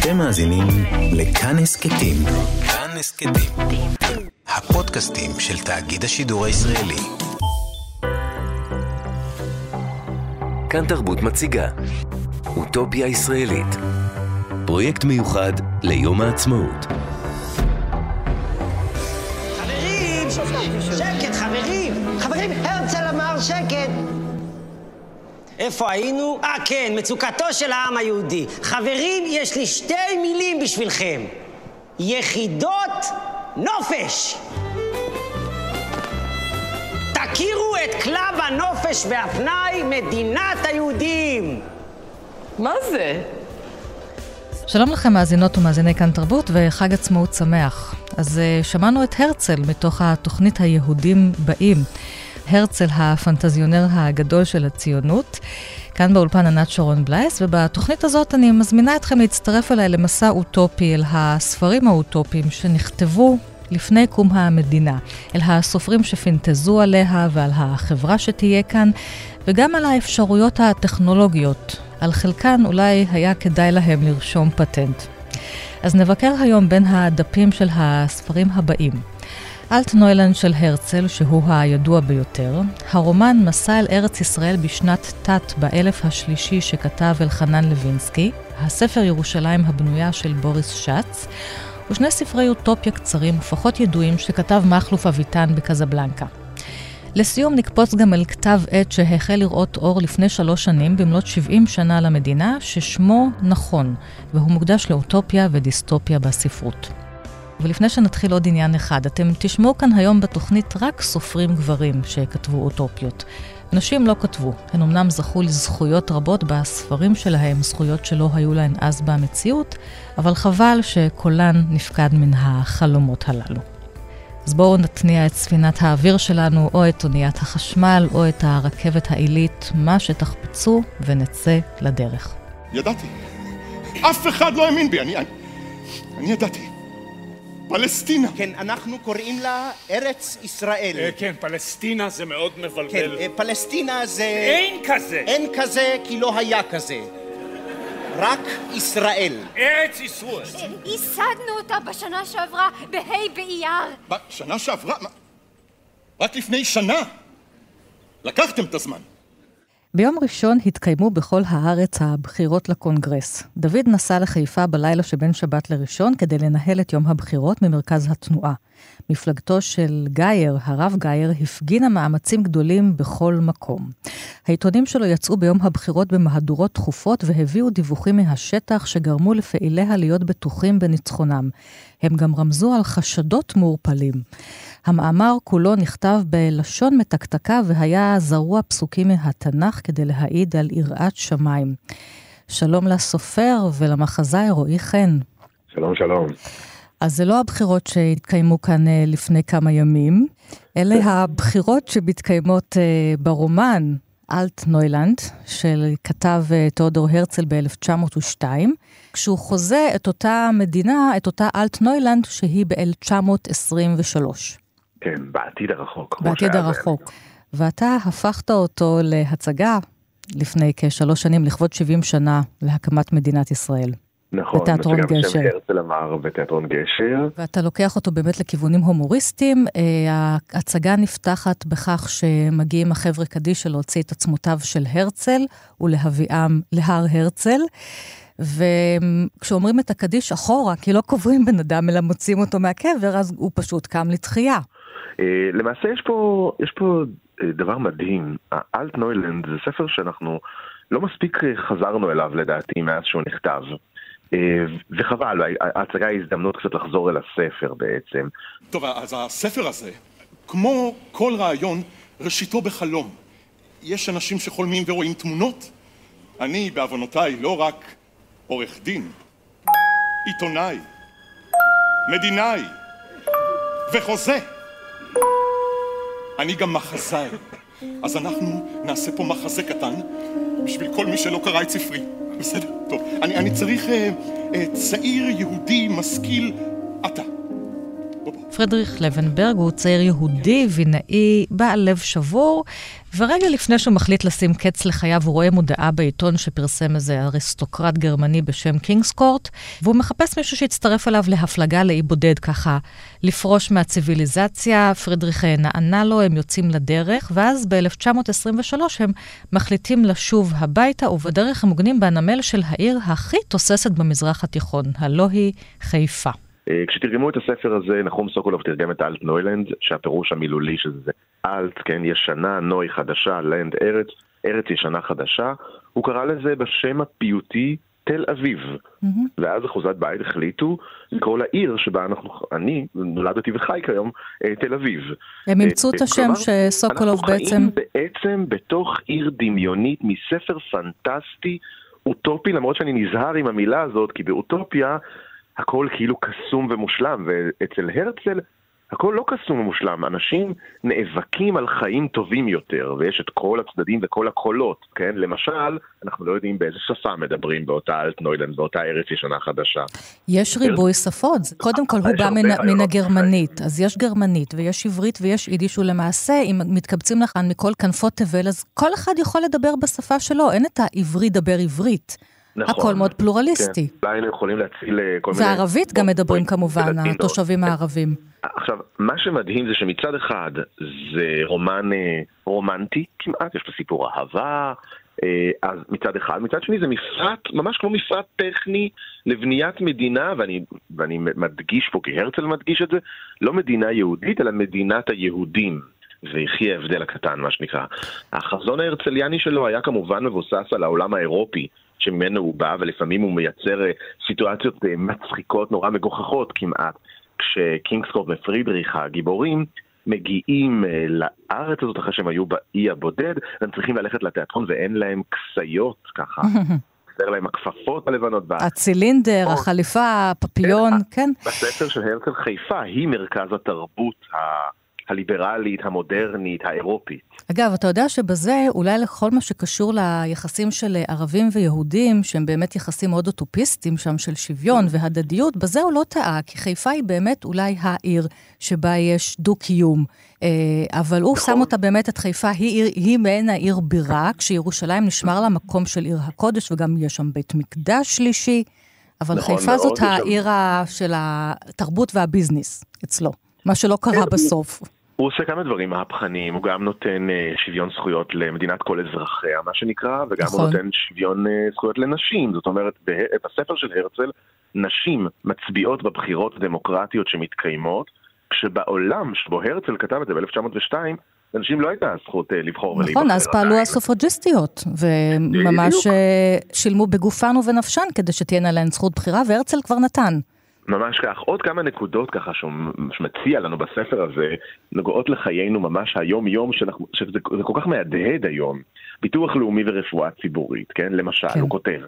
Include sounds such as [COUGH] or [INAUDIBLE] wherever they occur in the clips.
אתם מאזינים לכאן הסכתים. כאן הסכתים. הפודקאסטים של תאגיד השידור הישראלי. כאן תרבות מציגה. אוטופיה ישראלית. פרויקט מיוחד ליום העצמאות. חברים, שקט חברים, חברים, הרצל אמר שקט. איפה היינו? אה, כן, מצוקתו של העם היהודי. חברים, יש לי שתי מילים בשבילכם. יחידות נופש. תכירו את קלב הנופש והפנאי, מדינת היהודים. מה זה? שלום לכם מאזינות ומאזיני כאן תרבות וחג עצמאות שמח. אז uh, שמענו את הרצל מתוך התוכנית היהודים באים. הרצל הפנטזיונר הגדול של הציונות. כאן באולפן ענת שרון בלייס, ובתוכנית הזאת אני מזמינה אתכם להצטרף אליי למסע אוטופי, אל הספרים האוטופיים שנכתבו לפני קום המדינה, אל הסופרים שפינטזו עליה ועל החברה שתהיה כאן, וגם על האפשרויות הטכנולוגיות. על חלקן אולי היה כדאי להם לרשום פטנט. אז נבקר היום בין הדפים של הספרים הבאים. אלטנוילנד של הרצל, שהוא הידוע ביותר, הרומן מסע אל ארץ ישראל בשנת תת באלף השלישי שכתב אלחנן לוינסקי, הספר ירושלים הבנויה של בוריס שץ, ושני ספרי אוטופיה קצרים ופחות ידועים שכתב מכלוף אביטן בקזבלנקה. לסיום נקפוץ גם אל כתב עת שהחל לראות אור לפני שלוש שנים במלאת 70 שנה למדינה, ששמו נכון, והוא מוקדש לאוטופיה ודיסטופיה בספרות. ולפני שנתחיל עוד עניין אחד, אתם תשמעו כאן היום בתוכנית רק סופרים גברים שכתבו אוטופיות. נשים לא כתבו, הן אמנם זכו לזכויות רבות בספרים שלהם, זכויות שלא היו להן אז במציאות, אבל חבל שקולן נפקד מן החלומות הללו. אז בואו נתניע את ספינת האוויר שלנו, או את אוניית החשמל, או את הרכבת העילית, מה שתחפצו, ונצא לדרך. ידעתי. אף אחד לא האמין בי, אני, אני, אני ידעתי. פלסטינה. כן, אנחנו קוראים לה ארץ ישראל. אה, כן, פלסטינה זה מאוד כן, מבלבל. אה, פלסטינה זה... אין כזה. אין כזה כי לא היה כזה. רק ישראל. ארץ ישראל. ייסדנו אותה בשנה שעברה בה' באייר. בשנה שעברה? מה? רק לפני שנה. לקחתם את הזמן. ביום ראשון התקיימו בכל הארץ הבחירות לקונגרס. דוד נסע לחיפה בלילה שבין שבת לראשון כדי לנהל את יום הבחירות ממרכז התנועה. מפלגתו של גייר, הרב גייר, הפגינה מאמצים גדולים בכל מקום. העיתונים שלו יצאו ביום הבחירות במהדורות תכופות והביאו דיווחים מהשטח שגרמו לפעיליה להיות בטוחים בניצחונם. הם גם רמזו על חשדות מעורפלים. המאמר כולו נכתב בלשון מתקתקה והיה זרוע פסוקים מהתנ"ך כדי להעיד על יראת שמיים. שלום לסופר ולמחזאי רועי חן. שלום, שלום. אז זה לא הבחירות שהתקיימו כאן אה, לפני כמה ימים, אלה [LAUGHS] הבחירות שמתקיימות אה, ברומן אלט נוילנד, של כתב אה, תיאודור הרצל ב-1902, כשהוא חוזה את אותה מדינה, את אותה אלט נוילנד, שהיא ב-1923. כן, בעתיד הרחוק. בעתיד הרחוק. ואתה הפכת אותו להצגה לפני כשלוש שנים, לכבוד 70 שנה להקמת מדינת ישראל. נכון, בתיאטרון גשר. שם הרצל אמר בתיאטרון גשר. ואתה לוקח אותו באמת לכיוונים הומוריסטיים. אה, ההצגה נפתחת בכך שמגיעים החבר'ה קדישא להוציא את עצמותיו של הרצל ולהביאם להר הרצל. וכשאומרים את הקדיש אחורה, כי לא קוברים בן אדם, אלא מוציאים אותו מהקבר, אז הוא פשוט קם לתחייה. אה, למעשה יש פה, יש פה אה, דבר מדהים. האלט נוילנד זה ספר שאנחנו לא מספיק אה, חזרנו אליו לדעתי מאז שהוא נכתב. וחבל, ההצגה היא הזדמנות קצת לחזור אל הספר בעצם. טוב, אז הספר הזה, כמו כל רעיון, ראשיתו בחלום. יש אנשים שחולמים ורואים תמונות. אני, בעוונותיי, לא רק עורך דין, עיתונאי, מדינאי וחוזה. אני גם מחזאי. אז אנחנו נעשה פה מחזה קטן בשביל כל מי שלא קרא את ספרי. בסדר? טוב. אני, אני צריך אה, אה, צעיר יהודי משכיל. בוא פרדריך לבנברג הוא צעיר יהודי, וינאי, בעל לב שבור, ורגע לפני שהוא מחליט לשים קץ לחייו, הוא רואה מודעה בעיתון שפרסם איזה אריסטוקרט גרמני בשם קינגסקורט, והוא מחפש מישהו שיצטרף אליו להפלגה לאי בודד, ככה לפרוש מהציוויליזציה. פרדריך נענה לו, הם יוצאים לדרך, ואז ב-1923 הם מחליטים לשוב הביתה, ובדרך הם מוגנים בנמל של העיר הכי תוססת במזרח התיכון, הלא היא חיפה. אה, כשתרגמו את הספר הזה, נחום סוקולוב תרגם את אלט נוילנד, שהפירוש המילולי של זה אלט, כן, ישנה, נוי חדשה, לנד ארץ, ארץ ישנה חדשה, הוא קרא לזה בשם הפיוטי תל אביב. Mm-hmm. ואז אחוזת בית החליטו לקרוא לעיר שבה אנחנו, אני נולדתי וחי כיום, אה, תל אביב. הם אימצו את השם שסוקולוב בעצם... אנחנו חיים בעצם בתוך עיר דמיונית מספר פנטסטי, אוטופי, למרות שאני נזהר עם המילה הזאת, כי באוטופיה הכל כאילו קסום ומושלם, ואצל הרצל הכל לא קסום ומושלם, אנשים נאבקים על חיים טובים יותר, ויש את כל הצדדים וכל הקולות, כן? למשל, אנחנו לא יודעים באיזה שפה מדברים באותה אלטנוילנד, באותה ארץ ישנה חדשה. יש ריבוי שפות, קודם כל הוא בא מן, מן הגרמנית, אז יש גרמנית ויש עברית ויש יידיש, ולמעשה, אם מתקבצים לכאן מכל כנפות תבל, אז כל אחד יכול לדבר בשפה שלו, אין את העברי דבר עברית. נכון. הכל מאוד פלורליסטי. כן, אולי היינו יכולים להציל אה, כל מיני... וערבית גם מדברים כמובן, התושבים הערבים. עכשיו, מה שמדהים זה שמצד אחד זה רומן אה, רומנטי כמעט, יש פה סיפור אהבה, אה, אז מצד אחד, מצד שני זה מפרט, ממש כמו מפרט טכני לבניית מדינה, ואני, ואני מדגיש פה, כי הרצל מדגיש את זה, לא מדינה יהודית, אלא מדינת היהודים. ויחי ההבדל הקטן, מה שנקרא. החזון ההרצליאני שלו היה כמובן מבוסס על העולם האירופי, שממנו הוא בא, ולפעמים הוא מייצר אה, סיטואציות אה, מצחיקות, נורא מגוחכות כמעט. כשקינגסקורט ופרידריך הגיבורים מגיעים אה, לארץ הזאת אחרי שהם היו באי הבודד, הם צריכים ללכת לתיאטרון ואין להם כסיות ככה. [LAUGHS] חסר להם הכפפות הלבנות. הצילינדר, החליפה, הפפיון, כן. בספר של הרצל חיפה היא מרכז התרבות הליברלית, המודרנית, האירופית. אגב, אתה יודע שבזה, אולי לכל מה שקשור ליחסים של ערבים ויהודים, שהם באמת יחסים מאוד אוטופיסטיים שם של שוויון והדדיות, בזה הוא לא טעה, כי חיפה היא באמת אולי העיר שבה יש דו-קיום. אה, אבל הוא נכון. שם אותה באמת, את חיפה, היא, היא, היא מעין העיר בירה, כשירושלים נשמר לה מקום של עיר הקודש, וגם יש שם בית מקדש שלישי. אבל נכון, חיפה זאת העיר של התרבות והביזנס אצלו, מה שלא קרה כן, בסוף. הוא עושה כמה דברים מהפכניים, הוא גם נותן uh, שוויון זכויות למדינת כל אזרחיה, מה שנקרא, וגם נכון. הוא נותן שוויון uh, זכויות לנשים. זאת אומרת, בספר של הרצל, נשים מצביעות בבחירות הדמוקרטיות שמתקיימות, כשבעולם שבו הרצל כתב את זה ב-1902, לאנשים לא הייתה זכות uh, לבחור ולהיבחר. נכון, אז פעלו הסופרג'יסטיות, וממש שילמו בגופן ובנפשן כדי שתהיינה להן זכות בחירה, והרצל כבר נתן. ממש כך. עוד כמה נקודות ככה שהוא מציע לנו בספר הזה, נוגעות לחיינו ממש היום-יום, שאנחנו, שזה כל כך מהדהד היום. ביטוח לאומי ורפואה ציבורית, כן? למשל, כן. הוא כותב,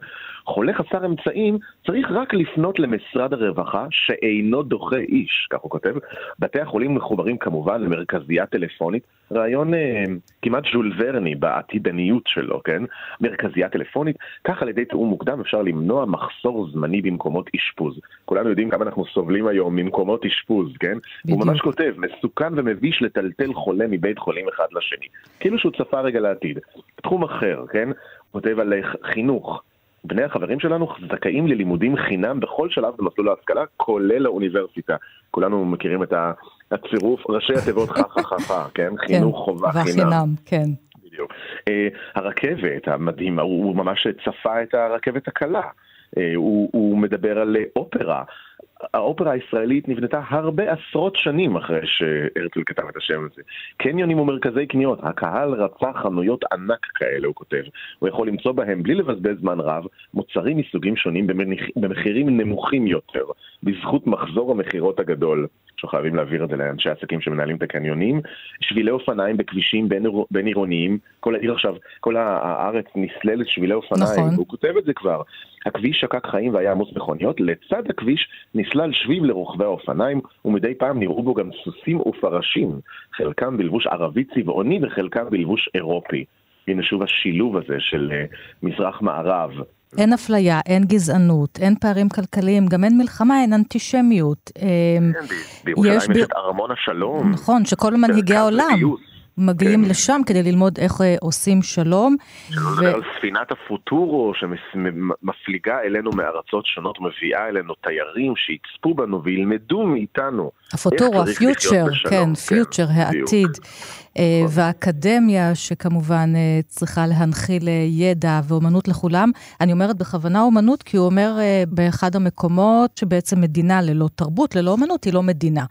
חולה חסר אמצעים צריך רק לפנות למשרד הרווחה שאינו דוחה איש, כך הוא כותב. בתי החולים מחוברים כמובן למרכזייה טלפונית, רעיון אה, כמעט ז'ול ורני בעתידניות שלו, כן? מרכזייה טלפונית, כך על ידי תיאום מוקדם אפשר למנוע מחסור זמני במקומות אשפוז. כולנו יודעים כמה אנחנו סובלים היום ממקומות אשפוז, כן? בדיוק. הוא ממש כותב, מסוכן ומביש לטלטל חולה מבית חולים אחד לשני. כאילו שהוא צפה רגע לעתיד. תחום אחר, כן? כותב על חינוך. בני החברים שלנו זכאים ללימודים חינם בכל שלב במסלול ההשכלה, כולל האוניברסיטה. כולנו מכירים את הצירוף, ראשי התיבות חכככה, כן? כן? חינוך חובה חינם. והחינם, כן. בדיוק. Uh, הרכבת המדהימה, הוא ממש צפה את הרכבת הקלה. Uh, הוא, הוא מדבר על אופרה. האופרה הישראלית נבנתה הרבה עשרות שנים אחרי שהרצל כתב את השם הזה. קניונים ומרכזי קניות, הקהל רצה חנויות ענק כאלה, הוא כותב. הוא יכול למצוא בהם, בלי לבזבז זמן רב, מוצרים מסוגים שונים במחירים נמוכים יותר, בזכות מחזור המכירות הגדול. שחייבים להעביר את זה לאנשי עסקים שמנהלים את הקניונים. שבילי אופניים בכבישים בין, בין עירוניים, כל העיר עכשיו, כל הארץ נסללת שבילי אופניים, נכון. הוא כותב את זה כבר. הכביש שקק חיים והיה עמוס מכוניות, לצד הכביש נסלל שביב לרוכבי האופניים, ומדי פעם נראו בו גם סוסים ופרשים, חלקם בלבוש ערבי צבעוני וחלקם בלבוש אירופי. הנה שוב השילוב הזה של uh, מזרח-מערב. אין אפליה, אין גזענות, אין פערים כלכליים, גם אין מלחמה, אין אנטישמיות. כן, בירושלים יש, יש את ארמון השלום. נכון, שכל מנהיגי העולם. מגיעים כן. לשם כדי ללמוד איך אה, עושים שלום. שלא לדבר ו... על ספינת הפוטורו שמפליגה אלינו מארצות שונות, מביאה אלינו תיירים שיצפו בנו וילמדו מאיתנו. הפוטורו, הפיוטר, כן, פיוטר, כן, העתיד. אה, נכון. והאקדמיה שכמובן אה, צריכה להנחיל ידע ואומנות לכולם. אני אומרת בכוונה אומנות כי הוא אומר באחד המקומות שבעצם מדינה ללא תרבות, ללא אומנות, היא לא מדינה.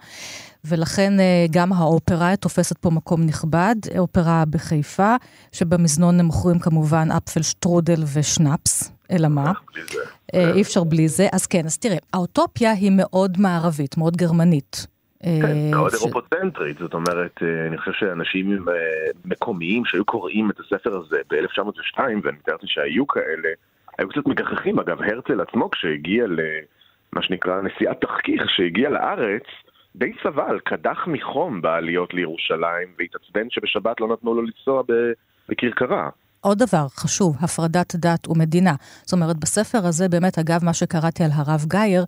ולכן אה, גם האופרה תופסת פה מקום נכבד, אופרה בחיפה, שבמזנון הם מוכרים כמובן אפפל שטרודל ושנאפס, אלא מה? אה, אי אפשר בלי זה. אז כן, אז תראה, האוטופיה היא מאוד מערבית, מאוד גרמנית. כן, אה, מאוד אירופוצנטרית, זאת אומרת, אני חושב שאנשים מקומיים שהיו קוראים את הספר הזה ב-1902, ואני מתארתי שהיו כאלה, היו קצת מגחכים. אגב, הרצל עצמו, כשהגיע למה שנקרא נשיאת תחקיר, כשהגיע לארץ, די סבל, קדח מחום בעליות לירושלים, והתעצבן שבשבת לא נתנו לו לנסוע בכרכרה. עוד דבר חשוב, הפרדת דת ומדינה. זאת אומרת, בספר הזה, באמת, אגב, מה שקראתי על הרב גייר,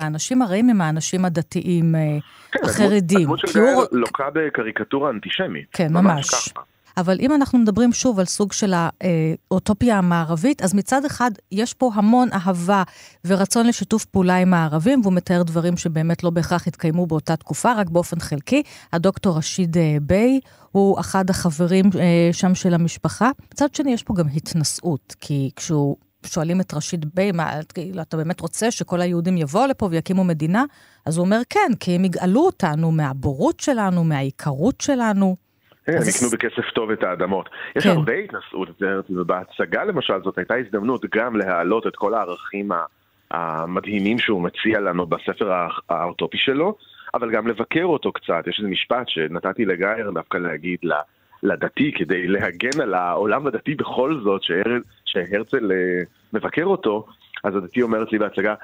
האנשים הרעים הם האנשים הדתיים אה, כן, החרדים. הדמות של גייר הוא... לוקה בקריקטורה אנטישמית. כן, ממש. ממש ככה. אבל אם אנחנו מדברים שוב על סוג של האוטופיה המערבית, אז מצד אחד יש פה המון אהבה ורצון לשיתוף פעולה עם הערבים, והוא מתאר דברים שבאמת לא בהכרח התקיימו באותה תקופה, רק באופן חלקי. הדוקטור רשיד אה, ביי הוא אחד החברים אה, שם של המשפחה. מצד שני, יש פה גם התנשאות, כי כשהוא... שואלים את רשיד ביי, מה, כאילו, אתה באמת רוצה שכל היהודים יבואו לפה ויקימו מדינה? אז הוא אומר, כן, כי הם יגאלו אותנו מהבורות שלנו, מהעיקרות שלנו. כן, הם יקנו בכסף טוב את האדמות. יש כן. הרבה התנשאות, ובהצגה למשל זאת הייתה הזדמנות גם להעלות את כל הערכים המדהימים שהוא מציע לנו בספר האוטופי שלו, אבל גם לבקר אותו קצת. יש איזה משפט שנתתי לגייר דווקא להגיד לדתי כדי להגן על העולם הדתי בכל זאת, שהרצל אה, מבקר אותו, אז הדתי אומרת לי בהצגה,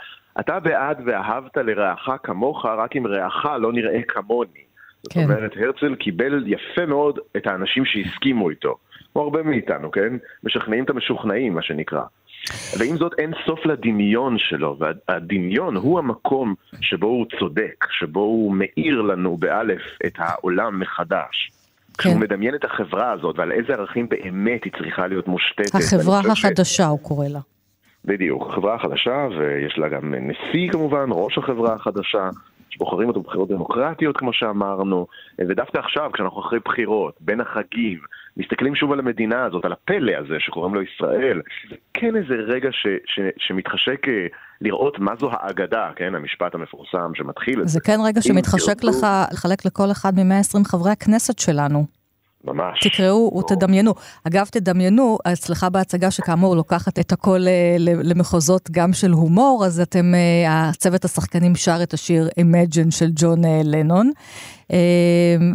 אתה בעד ואהבת לרעך כמוך, רק אם רעך לא נראה כמוני. כן. זאת אומרת, הרצל קיבל יפה מאוד את האנשים שהסכימו איתו. כמו הרבה מאיתנו, כן? משכנעים את המשוכנעים, מה שנקרא. ועם זאת אין סוף לדמיון שלו, והדמיון הוא המקום שבו הוא צודק, שבו הוא מאיר לנו באלף את העולם מחדש. כן. כשהוא מדמיין את החברה הזאת ועל איזה ערכים באמת היא צריכה להיות מושתתת. החברה החדשה, ש... הוא קורא לה. בדיוק, החברה החדשה, ויש לה גם נשיא כמובן, ראש החברה החדשה, שבוחרים אותו בבחירות דמוקרטיות, כמו שאמרנו, ודווקא עכשיו, כשאנחנו אחרי בחירות, בין החגים, מסתכלים שוב על המדינה הזאת, על הפלא הזה שקוראים לו ישראל, זה כן איזה רגע ש, ש, שמתחשק אה, לראות מה זו האגדה, כן, המשפט המפורסם שמתחיל את זה. זה כן רגע שמתחשק לך לחלק לכל אחד מ-120 חברי הכנסת שלנו. ממש. תקראו ותדמיינו. אגב, תדמיינו, אצלך בהצגה שכאמור לוקחת את הכל אה, למחוזות גם של הומור, אז אתם, אה, הצוות השחקנים שר את השיר Imagine של ג'ון אה, לנון.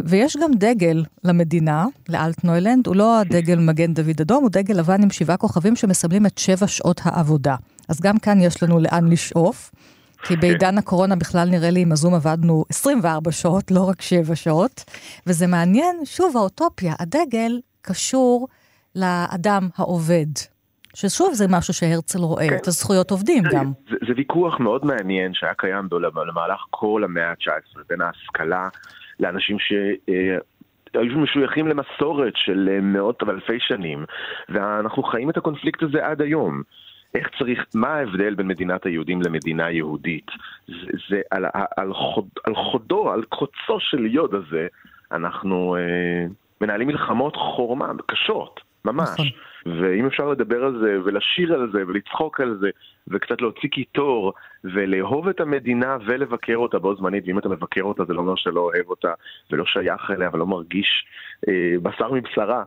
ויש גם דגל למדינה, לאלטנוילנד, הוא לא הדגל מגן דוד אדום, הוא דגל לבן עם שבעה כוכבים שמסמלים את שבע שעות העבודה. אז גם כאן יש לנו לאן לשאוף. כי בעידן הקורונה בכלל נראה לי עם הזום עבדנו 24 שעות, לא רק 7 שעות, וזה מעניין, שוב, האוטופיה, הדגל קשור לאדם העובד. ששוב זה משהו שהרצל רואה, כן. את הזכויות עובדים זה, גם. זה, זה ויכוח מאוד מעניין שהיה קיים במהלך כל המאה ה-19 בין ההשכלה לאנשים ש... אה, היו משויכים למסורת של מאות ואלפי שנים, ואנחנו חיים את הקונפליקט הזה עד היום. איך צריך, מה ההבדל בין מדינת היהודים למדינה יהודית? זה, זה על, על, חוד, על חודו, על קוצו של יוד הזה, אנחנו אה, מנהלים מלחמות חורמה, קשות, ממש. נכון. ואם אפשר לדבר על זה, ולשיר על זה, ולצחוק על זה, וקצת להוציא קיטור, ולאהוב את המדינה ולבקר אותה בו זמנית, ואם אתה מבקר אותה זה לא אומר שלא אוהב אותה, ולא שייך אליה, ולא מרגיש אה, בשר מבשרה.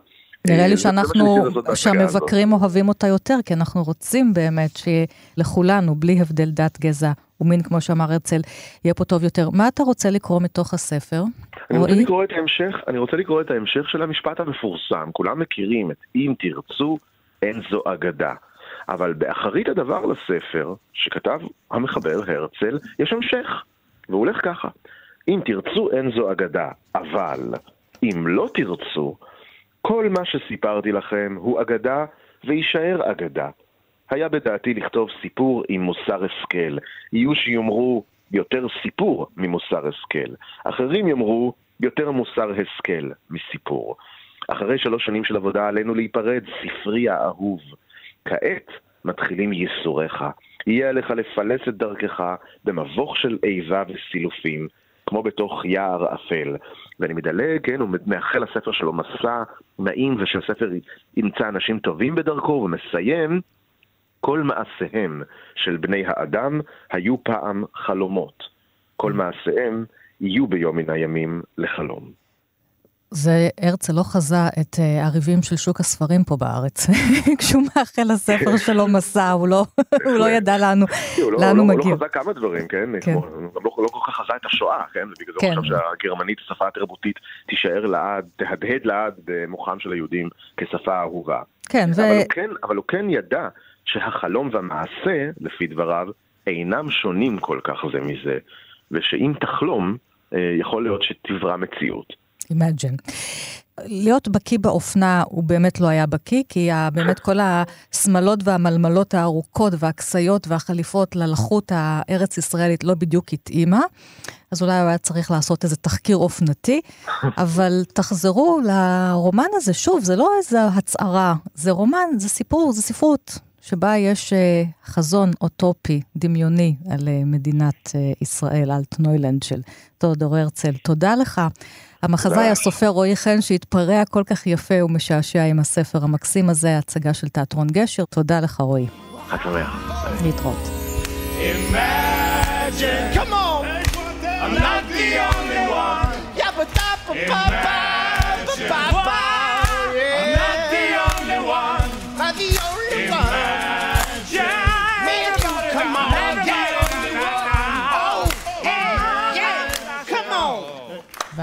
נראה לי אה, שאנחנו, שהמבקרים אוהבים אותה יותר, כי אנחנו רוצים באמת שיהיה לכולנו, בלי הבדל דת, גזע ומין, כמו שאמר הרצל, יהיה פה טוב יותר. מה אתה רוצה לקרוא מתוך הספר? אני רוצה לקרוא את ההמשך, אני רוצה לקרוא את ההמשך של המשפט המפורסם. כולם מכירים את אם תרצו, אין זו אגדה. אבל באחרית הדבר לספר, שכתב המחבר הרצל, יש המשך, והוא הולך ככה: אם תרצו, אין זו אגדה, אבל אם לא תרצו, כל מה שסיפרתי לכם הוא אגדה ויישאר אגדה. היה בדעתי לכתוב סיפור עם מוסר השכל. יהיו שיאמרו יותר סיפור ממוסר השכל. אחרים יאמרו יותר מוסר השכל מסיפור. אחרי שלוש שנים של עבודה עלינו להיפרד, ספרי האהוב. כעת מתחילים ייסוריך. יהיה עליך לפלס את דרכך במבוך של איבה וסילופים, כמו בתוך יער אפל. ואני מדלג, כן, ומאחל לספר שלו מסע נעים ושהספר ימצא אנשים טובים בדרכו, ומסיים, כל מעשיהם של בני האדם היו פעם חלומות. כל מעשיהם יהיו ביום מן הימים לחלום. זה הרצל לא חזה את uh, הריבים של שוק הספרים פה בארץ. [LAUGHS] כשהוא מאחל לספר שלו מסע, הוא לא, [LAUGHS] הוא לא ידע לאן הוא מגיע. הוא לא חזה כמה דברים, כן? כן. כמו, הוא גם לא, לא כל כך חזה את השואה, כן? ובגלל זה כן. הוא חשב שהגרמנית, השפה התרבותית, תישאר לעד, תהדהד לעד במוחם של היהודים כשפה אהובה. כן, ו... אבל, הוא כן, אבל הוא כן ידע שהחלום והמעשה, לפי דבריו, אינם שונים כל כך זה מזה, ושאם תחלום, אה, יכול להיות שתברא מציאות. Imagine. להיות בקיא באופנה הוא באמת לא היה בקיא, כי באמת כל השמלות והמלמלות הארוכות והכסיות והחליפות ללחות הארץ-ישראלית לא בדיוק התאימה. אז אולי הוא היה צריך לעשות איזה תחקיר אופנתי, אבל תחזרו לרומן הזה, שוב, זה לא איזה הצהרה, זה רומן, זה סיפור, זה ספרות. שבה יש uh, חזון אוטופי, דמיוני, על uh, מדינת uh, ישראל, אלטנוילנד של תיאודור הרצל. תודה לך. המחזאי הסופר רועי חן, שהתפרע כל כך יפה ומשעשע עם הספר המקסים הזה, הצגה של תיאטרון גשר. תודה לך, רועי. חג שמח. להתראות.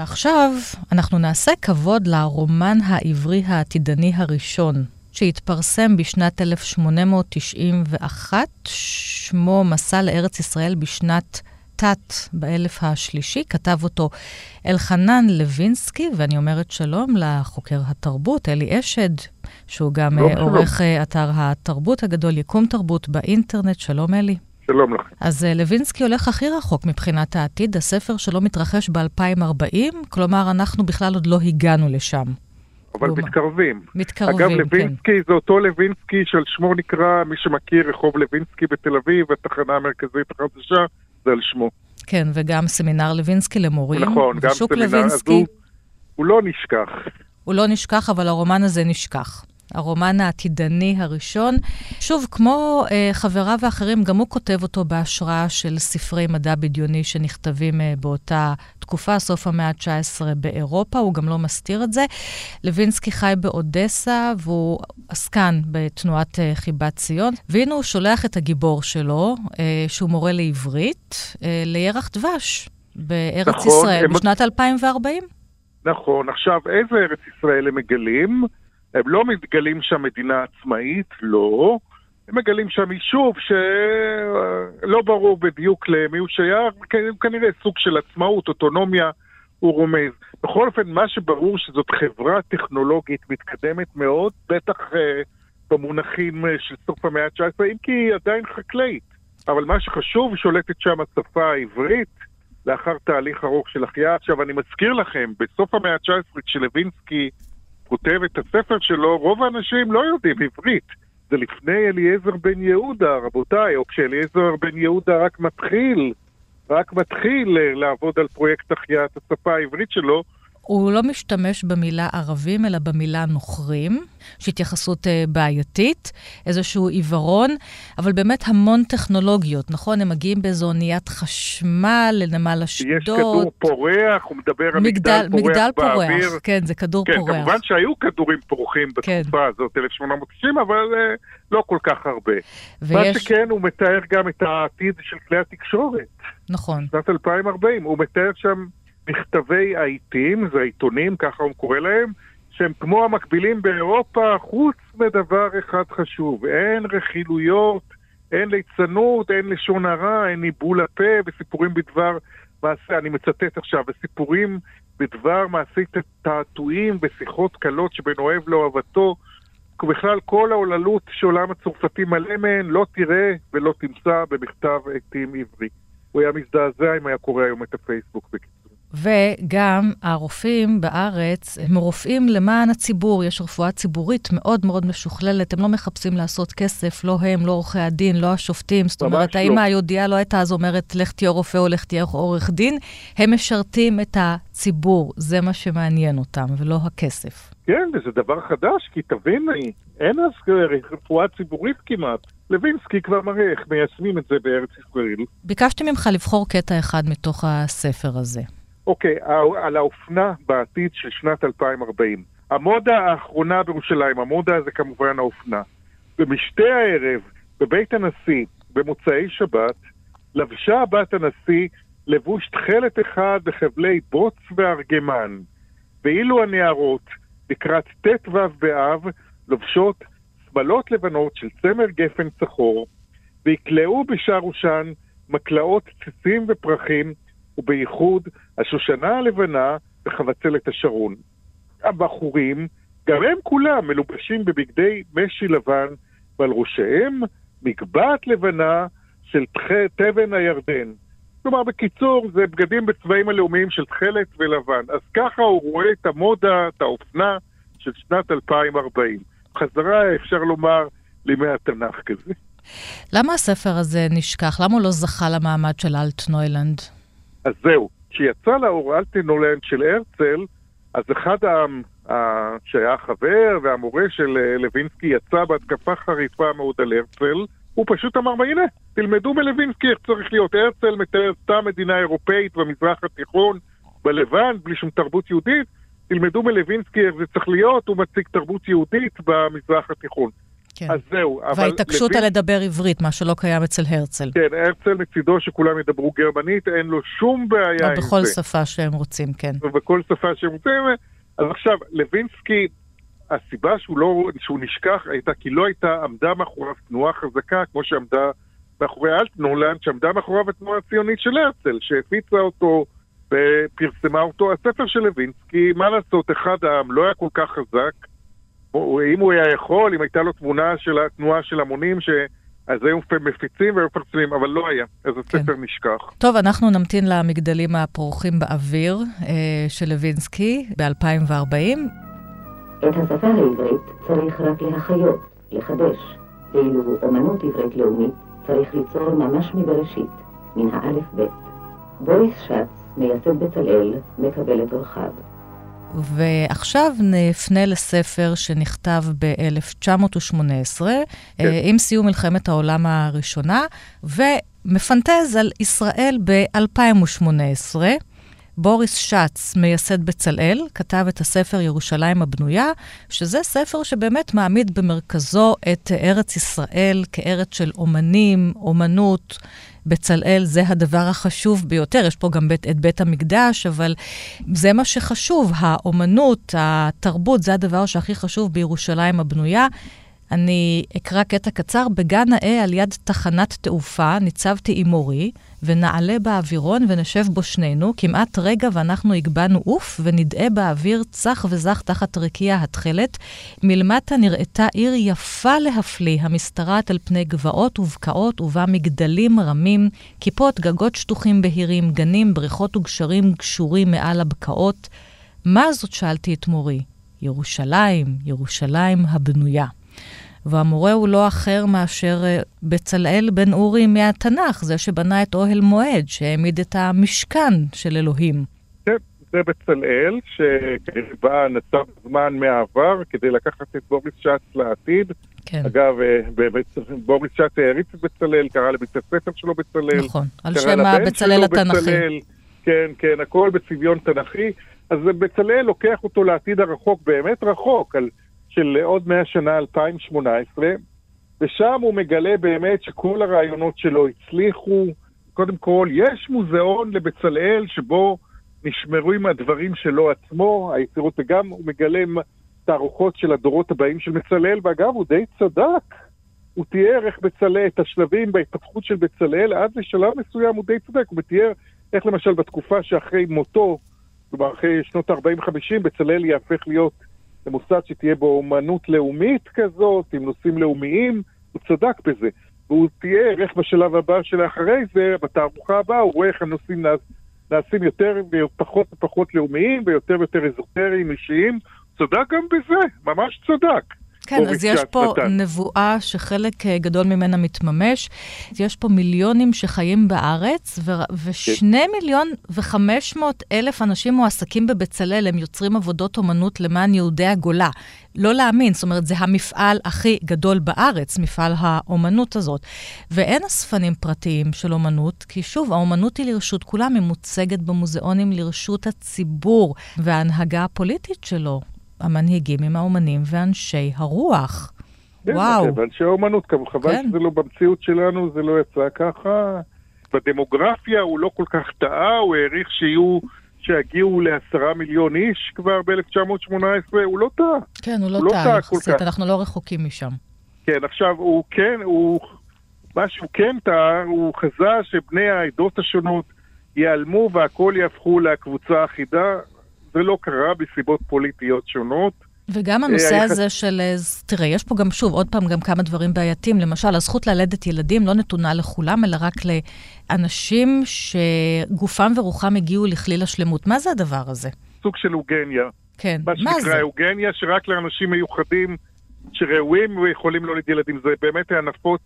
ועכשיו אנחנו נעשה כבוד לרומן העברי העתידני הראשון, שהתפרסם בשנת 1891, שמו מסע לארץ ישראל בשנת תת באלף השלישי, כתב אותו אלחנן לוינסקי, ואני אומרת שלום לחוקר התרבות, אלי אשד, שהוא גם עורך. אה, אתר התרבות הגדול, יקום תרבות באינטרנט. שלום, אלי. שלום לך. אז אה, לוינסקי הולך הכי רחוק מבחינת העתיד, הספר שלו מתרחש ב-2040, כלומר, אנחנו בכלל עוד לא הגענו לשם. אבל כלומר, מתקרבים. מתקרבים, אגב, כן. לוינסקי זה אותו לוינסקי של שמו נקרא, מי שמכיר, רחוב לוינסקי בתל אביב, התחנה המרכזית החדשה, זה על שמו. כן, וגם סמינר לוינסקי למורים. נכון, גם סמינר, לוינסקי. אז הוא, הוא לא נשכח. הוא לא נשכח, אבל הרומן הזה נשכח. הרומן העתידני הראשון. שוב, כמו אה, חבריו האחרים, גם הוא כותב אותו בהשראה של ספרי מדע בדיוני שנכתבים אה, באותה תקופה, סוף המאה ה-19 באירופה, הוא גם לא מסתיר את זה. לוינסקי חי באודסה, והוא עסקן בתנועת אה, חיבת ציון, והנה הוא שולח את הגיבור שלו, אה, שהוא מורה לעברית, אה, לירח דבש בארץ נכון, ישראל הם... בשנת 2040. נכון. עכשיו, איזה ארץ ישראל הם מגלים? הם לא מתגלים שם מדינה עצמאית, לא. הם מגלים שם יישוב שלא ברור בדיוק למי הוא שייך, כנראה סוג של עצמאות, אוטונומיה, הוא רומז. בכל אופן, מה שברור שזאת חברה טכנולוגית מתקדמת מאוד, בטח אה, במונחים אה, של סוף המאה ה-19, אם כי היא עדיין חקלאית. אבל מה שחשוב, שולטת שם השפה העברית, לאחר תהליך ארוך של החייאה. עכשיו, אני מזכיר לכם, בסוף המאה ה-19, כשלווינסקי כותב את הספר שלו, רוב האנשים לא יודעים עברית. זה לפני אליעזר בן יהודה, רבותיי, או כשאליעזר בן יהודה רק מתחיל, רק מתחיל לעבוד על פרויקט החייאת השפה העברית שלו, הוא לא משתמש במילה ערבים, אלא במילה נוכרים, שהתייחסות uh, בעייתית, איזשהו עיוורון, אבל באמת המון טכנולוגיות, נכון? הם מגיעים באיזו אוניית חשמל לנמל אשדוד. יש כדור פורח, הוא מדבר על מגדל, מגדל פורח מגדל פורח, כן, זה כדור כן, פורח. כן, כמובן שהיו כדורים פורחים כן. בתקופה כן. הזאת, 1890, אבל uh, לא כל כך הרבה. ויש... מה שכן, הוא מתאר גם את העתיד של כלי התקשורת. נכון. שנת 2040, הוא מתאר שם... מכתבי העיתים, זה העיתונים, ככה הוא קורא להם, שהם כמו המקבילים באירופה, חוץ מדבר אחד חשוב, אין רכילויות, אין ליצנות, אין לשון הרע, אין ניבול הפה וסיפורים בדבר מעשה, אני מצטט עכשיו, וסיפורים בדבר מעשי תעתועים ושיחות קלות שבין אוהב לאוהבתו. בכלל כל העוללות שעולם הצרפתי מלא מהן, לא תראה ולא תמצא במכתב עטים עברי. הוא היה מזדעזע אם היה קורא היום את הפייסבוק. וגם הרופאים בארץ הם רופאים למען הציבור. יש רפואה ציבורית מאוד מאוד משוכללת, הם לא מחפשים לעשות כסף, לא הם, לא עורכי הדין, לא השופטים. זאת אומרת, לא. האמא היהודייה לא הייתה אז אומרת, לך תהיה רופא או לך תהיה עורך דין, הם משרתים את הציבור, זה מה שמעניין אותם, ולא הכסף. כן, וזה דבר חדש, כי תביני, אין אז רפואה ציבורית כמעט. לוינסקי כבר מראה איך מיישמים את זה בארץ ישראל. ביקשתי ממך לבחור קטע אחד מתוך הספר הזה. אוקיי, על האופנה בעתיד של שנת 2040. המודה האחרונה בירושלים, המודה זה כמובן האופנה. במשתה הערב, בבית הנשיא, במוצאי שבת, לבשה בת הנשיא לבוש תכלת אחד בחבלי בוץ וארגמן. ואילו הנערות, לקראת ט"ו באב, לובשות שמלות לבנות של צמר גפן צחור, ויקלעו בשרושן מקלעות ציצים ופרחים, ובייחוד השושנה הלבנה וחבצלת השרון. הבחורים, גם הם כולם מלובשים בבגדי משי לבן, ועל ראשיהם מגבעת לבנה של תבן הירדן. כלומר, בקיצור, זה בגדים בצבעים הלאומיים של תכלת ולבן. אז ככה הוא רואה את המודה, את האופנה של שנת 2040. חזרה, אפשר לומר, לימי התנ"ך כזה. למה הספר הזה נשכח? למה הוא לא זכה למעמד של אלטנוילנד? אז זהו, כשיצא לאור אלטנוילנד של הרצל, אז אחד העם, שהיה חבר והמורה של אה, לוינסקי יצא בהתקפה חריפה מאוד על הרצל, הוא פשוט אמר, הנה, תלמדו מלוינסקי איך צריך להיות. הרצל מתאר סתם מדינה אירופאית במזרח התיכון, בלבן, בלי שום תרבות יהודית. תלמדו מלוינסקי איך זה צריך להיות, הוא מציג תרבות יהודית במזרח התיכון. כן. אז זהו. וההתעקשות לוין... על לדבר עברית, מה שלא קיים אצל הרצל. כן, הרצל מצידו שכולם ידברו גרמנית, אין לו שום בעיה עם זה. או בכל שפה שהם רוצים, כן. ובכל שפה שהם רוצים. אז עכשיו, לוינסקי, הסיבה שהוא, לא, שהוא נשכח הייתה כי לא הייתה, עמדה מאחוריו תנועה חזקה, כמו שעמדה מאחורי אלטנולנד, שעמדה מאחוריו התנועה הציונית של הרצל, שהפיצה אותו ופרסמה אותו. הספר של לוינסקי, מה לעשות, אחד העם לא היה כל כך חזק. אם הוא היה יכול, אם הייתה לו תמונה של התנועה של המונים, ש... אז היו מפיצים והיו מפרסמים, אבל לא היה, אז הספר כן. נשכח. טוב, אנחנו נמתין למגדלים הפורחים באוויר אה, של לוינסקי ב-2040. את השפה העברית צריך רק להחיות, לחדש, ואילו אמנות עברית לאומית צריך ליצור ממש מבראשית, מן האלף-בית. בוריס שץ, מייסד בצלאל, מקבל את אורחיו. ועכשיו נפנה לספר שנכתב ב-1918, כן. עם סיום מלחמת העולם הראשונה, ומפנטז על ישראל ב-2018. בוריס שץ, מייסד בצלאל, כתב את הספר ירושלים הבנויה, שזה ספר שבאמת מעמיד במרכזו את ארץ ישראל כארץ של אומנים, אומנות. בצלאל זה הדבר החשוב ביותר. יש פה גם בית, את בית המקדש, אבל זה מה שחשוב. האומנות, התרבות, זה הדבר שהכי חשוב בירושלים הבנויה. אני אקרא קטע קצר. בגן נאה על יד תחנת תעופה ניצבתי עם מורי, ונעלה באווירון ונשב בו שנינו, כמעט רגע ואנחנו הגבנו עוף, ונדעה באוויר צח וזך תחת רקיע התכלת. מלמטה נראתה עיר יפה להפליא, המשתרעת על פני גבעות ובקעות, ובה מגדלים רמים, כיפות, גגות שטוחים בהירים, גנים, בריכות וגשרים גשורים מעל הבקעות. מה זאת? שאלתי את מורי. ירושלים, ירושלים הבנויה. והמורה הוא לא אחר מאשר אה, בצלאל בן אורי מהתנ"ך, זה שבנה את אוהל מועד, שהעמיד את המשכן של אלוהים. כן, זה בצלאל, שבא נצב זמן מהעבר כדי לקחת את בוריס שץ לעתיד. כן. אגב, אה, בוריס שץ העריץ את בצלאל, קרא לבית הספר שלו בצלאל. נכון, על שם הבצלאל התנ"כי. כן, כן, הכל בצביון תנ"כי. אז בצלאל לוקח אותו לעתיד הרחוק, באמת רחוק, על... של עוד מאה שנה, 2018, ושם הוא מגלה באמת שכל הרעיונות שלו הצליחו. קודם כל, יש מוזיאון לבצלאל שבו נשמרו עם הדברים שלו עצמו, היצירות, וגם הוא מגלה תערוכות של הדורות הבאים של בצלאל, ואגב, הוא די צדק. הוא תיאר איך בצלאל, את השלבים בהתפתחות של בצלאל, עד לשלב מסוים הוא די צודק. הוא תיאר איך למשל בתקופה שאחרי מותו, כלומר אחרי שנות ה-40-50, בצלאל יהפך להיות למוסד שתהיה בו אומנות לאומית כזאת, עם נושאים לאומיים, הוא צדק בזה. והוא תיאר איך בשלב הבא שלאחרי זה, בתערוכה הבאה, הוא רואה איך הנושאים נעשים יותר ופחות ופחות לאומיים ויותר ויותר אזוטריים, אישיים. צדק גם בזה, ממש צדק. כן, אז יש פה נתן. נבואה שחלק אה, גדול ממנה מתממש. יש פה מיליונים שחיים בארץ, ו- ושני כן. מיליון וחמש מאות אלף אנשים מועסקים בבצלאל, הם יוצרים עבודות אומנות למען יהודי הגולה. לא להאמין, זאת אומרת, זה המפעל הכי גדול בארץ, מפעל האומנות הזאת. ואין אספנים פרטיים של אומנות, כי שוב, האומנות היא לרשות כולם, היא מוצגת במוזיאונים לרשות הציבור, וההנהגה הפוליטית שלו המנהיגים עם האומנים ואנשי הרוח. כן, וואו. ואנשי האומנות, חבל כן. שזה לא במציאות שלנו, זה לא יצא ככה. בדמוגרפיה הוא לא כל כך טעה, הוא העריך שיהיו, שיגיעו לעשרה מיליון איש כבר ב-1918, הוא לא טעה. כן, הוא לא, הוא לא טעה יחסית, אנחנו לא רחוקים משם. כן, עכשיו, הוא כן, הוא... מה שהוא כן טעה, הוא חזה שבני העדות השונות ייעלמו והכל יהפכו לקבוצה אחידה. זה לא קרה בסיבות פוליטיות שונות. וגם אה, הנושא הזה של, אה, תראה, יש פה גם, שוב, עוד פעם, גם כמה דברים בעייתיים. למשל, הזכות ללדת ילדים לא נתונה לכולם, אלא רק לאנשים שגופם ורוחם הגיעו לכליל השלמות. מה זה הדבר הזה? סוג של אוגניה. כן, מה, זה? מה שנקרא אוגניה, שרק לאנשים מיוחדים שראויים ויכולים להוליד ילדים. זה באמת היה נפוץ.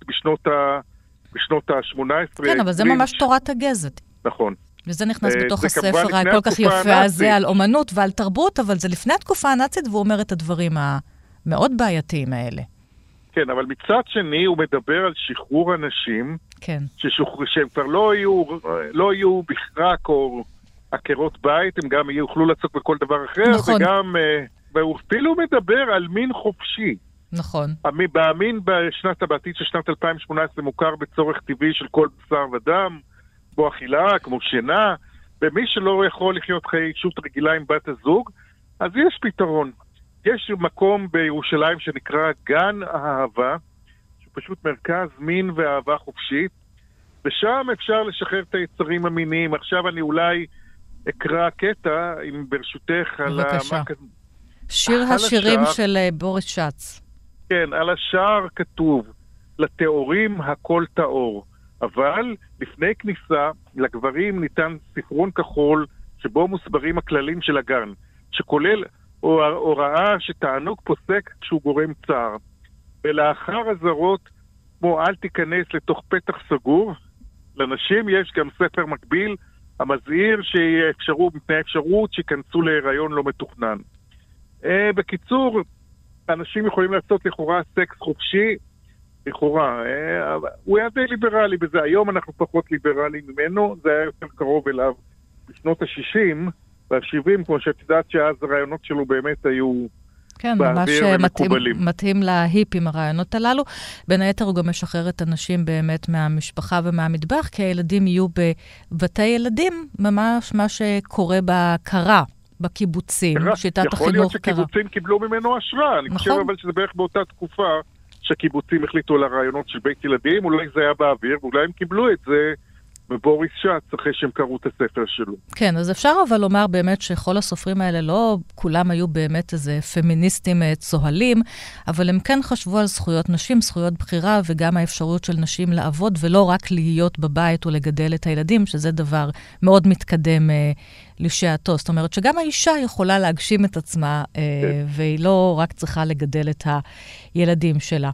בשנות ה-18. כן, אבל זה ממש תורת הגזת. נכון. וזה נכנס uh, בתוך הספר הכל כך יפה הזה על אומנות ועל תרבות, אבל זה לפני התקופה הנאצית, והוא אומר את הדברים המאוד בעייתיים האלה. כן, אבל מצד שני הוא מדבר על שחרור אנשים, כן. ששוחר, שהם כבר לא יהיו, לא יהיו בכרק או עקרות בית, הם גם יוכלו לעסוק בכל דבר אחר, נכון. וגם, uh, והוא אפילו מדבר על מין חופשי. נכון. המין בשנת הבעתיד של שנת 2018 מוכר בצורך טבעי של כל בשר ודם. כמו אכילה, כמו שינה, ומי שלא יכול לחיות חיי אישות רגילה עם בת הזוג, אז יש פתרון. יש מקום בירושלים שנקרא גן האהבה, שהוא פשוט מרכז מין ואהבה חופשית, ושם אפשר לשחרר את היצרים המיניים. עכשיו אני אולי אקרא קטע, אם ברשותך, על ה... בבקשה. שיר השירים השער, של אה, בוריס שץ. כן, על השער כתוב, לטהורים הכל טהור. אבל לפני כניסה לגברים ניתן ספרון כחול שבו מוסברים הכללים של הגן, שכולל הוראה שתענוג פוסק כשהוא גורם צער. ולאחר אזהרות כמו אל תיכנס לתוך פתח סגור, לנשים יש גם ספר מקביל המזהיר שיהיה אפשרות, מפני אפשרות שייכנסו להיריון לא מתוכנן. Uh, בקיצור, אנשים יכולים לעשות לכאורה סקס חופשי, לכאורה. אה, הוא היה די ליברלי בזה, היום אנחנו פחות ליברליים ממנו, זה היה יותר קרוב אליו בשנות ה-60 וה-70, כמו שאת יודעת שאז הרעיונות שלו באמת היו... כן, ממש אה, מתאים, מתאים להיפים הרעיונות הללו. בין היתר הוא גם משחרר את הנשים באמת מהמשפחה ומהמטבח, כי הילדים יהיו בבתי ילדים, ממש מה שקורה בקרה. בקיבוצים, שיטת החינוך קרה. יכול להיות שקיבוצים קיבלו ממנו השראה, אני נכון. חושב אבל שזה בערך באותה תקופה שהקיבוצים החליטו על הרעיונות של בית ילדים, אולי זה היה באוויר, ואולי הם קיבלו את זה מבוריס שץ אחרי שהם קראו את הספר שלו. כן, אז אפשר אבל לומר באמת שכל הסופרים האלה לא כולם היו באמת איזה פמיניסטים אה, צוהלים, אבל הם כן חשבו על זכויות נשים, זכויות בחירה, וגם האפשרות של נשים לעבוד, ולא רק להיות בבית ולגדל את הילדים, שזה דבר מאוד מתקדם אה, לשעתו. זאת אומרת שגם האישה יכולה להגשים את עצמה, אה, כן. והיא לא רק צריכה לגדל את הילדים שלה.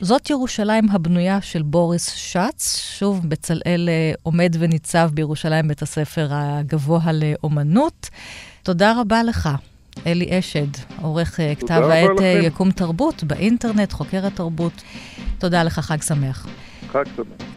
זאת ירושלים הבנויה של בוריס שץ, שוב, בצלאל אה, עומד וניצב בירושלים, בית הספר הגבוה לאומנות. תודה רבה לך. אלי אשד, עורך אה, כתב העת יקום תרבות באינטרנט, חוקר התרבות. תודה לך, חג שמח. חג שמח.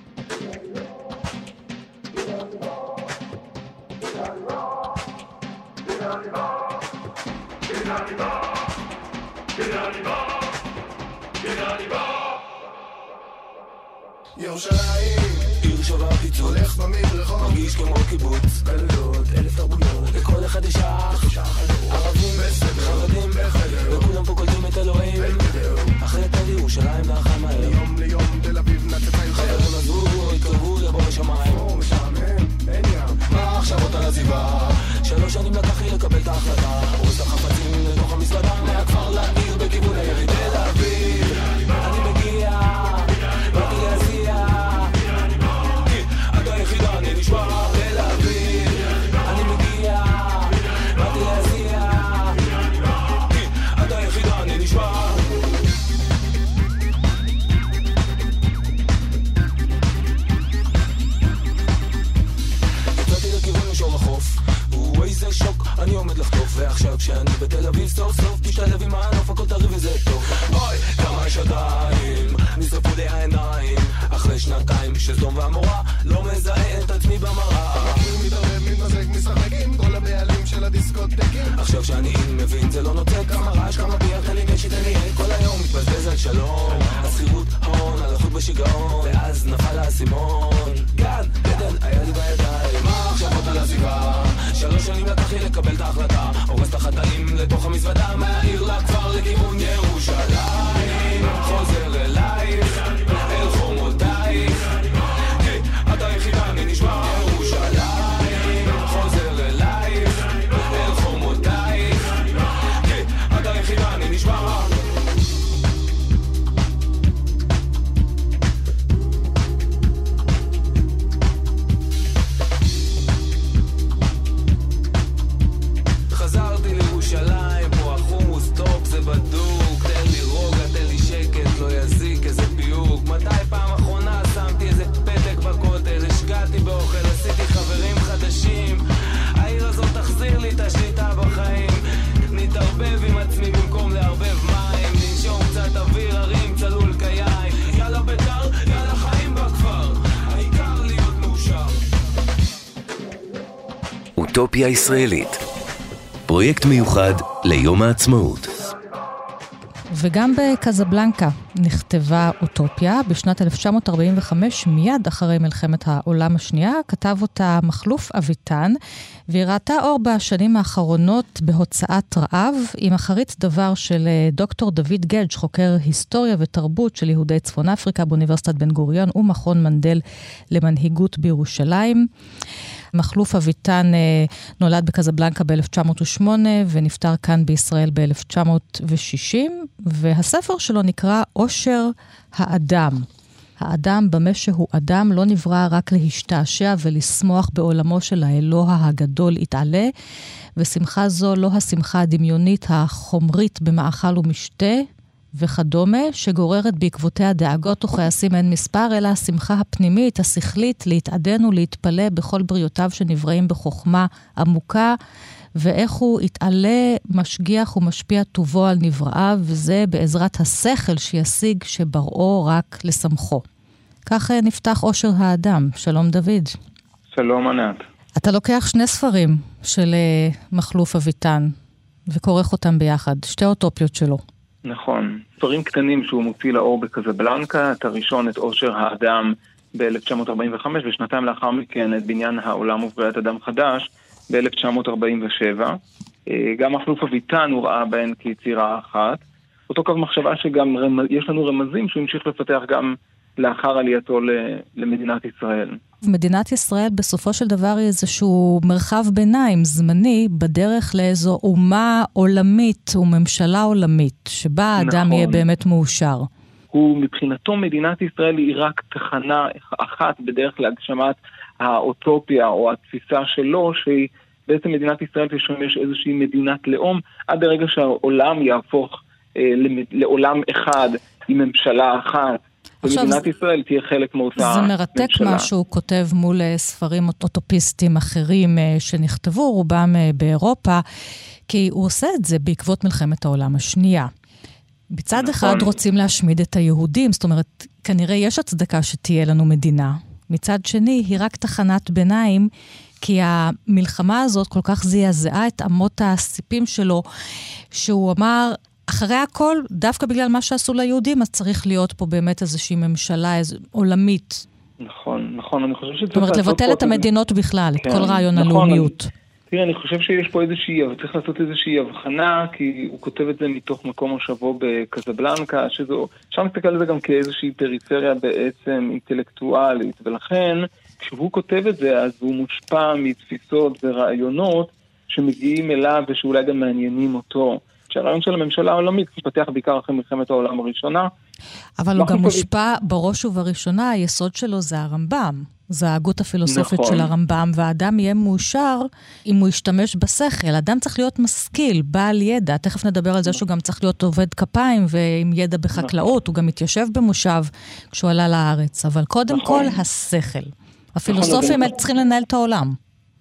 ירושלים, עיר שווה פיצוץ, במדרכות, מרגיש כמו קיבוץ, גלויות, אלף תרבויות, לכל אחד יש ערבים בסדר, חרדים בחדר, וכולם פה קולטים את אלוהים, אחרי תל ירושלים דרכה מהר, מיום ליום תל אביב נצצה יותר, חברים עזבו, התקרבו לבוא לשמיים, מה עכשיו על עזיבה, שלוש שנים לקח לי לקבל את ההחלטה, ועכשיו כשאני בתל אביב סוף סוף תשתלב עם הנוף הכל טרי וזה טוב. אוי, כמה יש עדיין, נשרפו לי העיניים אחרי שנתיים שסדום והמורה לא מזהה את עצמי במראה. עכשיו שאני מבין זה לא נותן כמה רעש, כמה ביח, תן לי תן לי כל היום מתבזבז על שלום. השכירות, הון, הלכות בשיגעון. ואז נפל האסימון. גן, עדן, היה לי בידיים. מה עכשיו עוד על הסביבה? שנים לקח לי לקבל את ההחלטה. הורס את החטאים לתוך המזוודה מהעיר לכפר לכיוון ירושלים. חוזר אלייך אוטופיה ישראלית. פרויקט מיוחד ליום העצמאות. וגם בקזבלנקה נכתבה אוטופיה בשנת 1945, מיד אחרי מלחמת העולם השנייה, כתב אותה מכלוף אביטן, והיא ראתה אור בשנים האחרונות בהוצאת רעב, עם אחרית דבר של אה, דוקטור דוד גלג', חוקר היסטוריה ותרבות של יהודי צפון אפריקה באוניברסיטת בן גוריון ומכון מנדל למנהיגות בירושלים. מכלוף אביטן אה, נולד בקזבלנקה ב-1908 ונפטר כאן בישראל ב-1960, והספר שלו נקרא עושר האדם. האדם במה שהוא אדם לא נברא רק להשתעשע ולשמוח בעולמו של האלוה הגדול יתעלה, ושמחה זו לא השמחה הדמיונית החומרית במאכל ומשתה, וכדומה, שגוררת בעקבותיה דאגות וכעסים אין מספר, אלא השמחה הפנימית, השכלית, להתעדן ולהתפלא בכל בריאותיו שנבראים בחוכמה עמוקה, ואיך הוא יתעלה, משגיח ומשפיע טובו על נבראיו, וזה בעזרת השכל שישיג שבראו רק לשמחו. כך אה, נפתח עושר האדם. שלום דוד. שלום ענת. אתה לוקח שני ספרים של אה, מכלוף אביטן, וכורך אותם ביחד, שתי אוטופיות שלו. נכון. ספרים קטנים שהוא מוציא לאור בקזבלנקה, את הראשון, את עושר האדם ב-1945, ושנתיים לאחר מכן את בניין העולם ובריאת אדם חדש ב-1947. אה, גם מכלוף אביטן הוא ראה בהן כיצירה אחת. אותו קו מחשבה שגם רמז, יש לנו רמזים שהוא המשיך לפתח גם לאחר עלייתו למדינת ישראל. מדינת ישראל בסופו של דבר היא איזשהו מרחב ביניים זמני בדרך לאיזו אומה עולמית וממשלה עולמית, שבה האדם נכון. יהיה באמת מאושר. הוא מבחינתו מדינת ישראל היא רק תחנה אחת בדרך להגשמת האוטופיה או התפיסה שלו, שהיא בעצם מדינת ישראל תשמש איזושהי מדינת לאום, עד הרגע שהעולם יהפוך אה, לעולם אחד עם ממשלה אחת. ומדינת ישראל תהיה חלק מאותה ממשלה. זה מרתק מה שהוא כותב מול אה, ספרים אוטופיסטים אחרים אה, שנכתבו, רובם אה, באירופה, כי הוא עושה את זה בעקבות מלחמת העולם השנייה. מצד נכון. אחד רוצים להשמיד את היהודים, זאת אומרת, כנראה יש הצדקה שתהיה לנו מדינה. מצד שני, היא רק תחנת ביניים, כי המלחמה הזאת כל כך זעזעה את אמות הסיפים שלו, שהוא אמר, אחרי הכל, דווקא בגלל מה שעשו ליהודים, אז צריך להיות פה באמת איזושהי ממשלה איזו, עולמית. נכון, נכון, אני חושב שצריך לעשות... זאת אומרת, לבטל את המדינות בכלל, כן, את כל רעיון נכון, הלאומיות. אני, תראה, אני חושב שיש פה איזושהי, צריך לעשות איזושהי הבחנה, כי הוא כותב את זה מתוך מקום מושבו בקזבלנקה, שזו, אפשר להסתכל על זה גם כאיזושהי פריפריה בעצם אינטלקטואלית, ולכן, כשהוא כותב את זה, אז הוא מושפע מתפיסות ורעיונות שמגיעים אליו ושאולי גם מעניינים אותו. שהרעיון של הממשלה העולמית התפתח בעיקר אחרי מלחמת העולם הראשונה. אבל הוא גם מושפע בראש ובראשונה, היסוד שלו זה הרמב"ם. זה ההגות הפילוסופית נכון. של הרמב"ם, והאדם יהיה מאושר אם הוא ישתמש בשכל. אדם צריך להיות משכיל, בעל ידע. תכף נדבר על זה שהוא גם צריך להיות עובד כפיים ועם ידע בחקלאות, נכון. הוא גם מתיישב במושב כשהוא עלה לארץ. אבל קודם נכון. כל, השכל. הפילוסופים נכון, צריכים לנהל את העולם.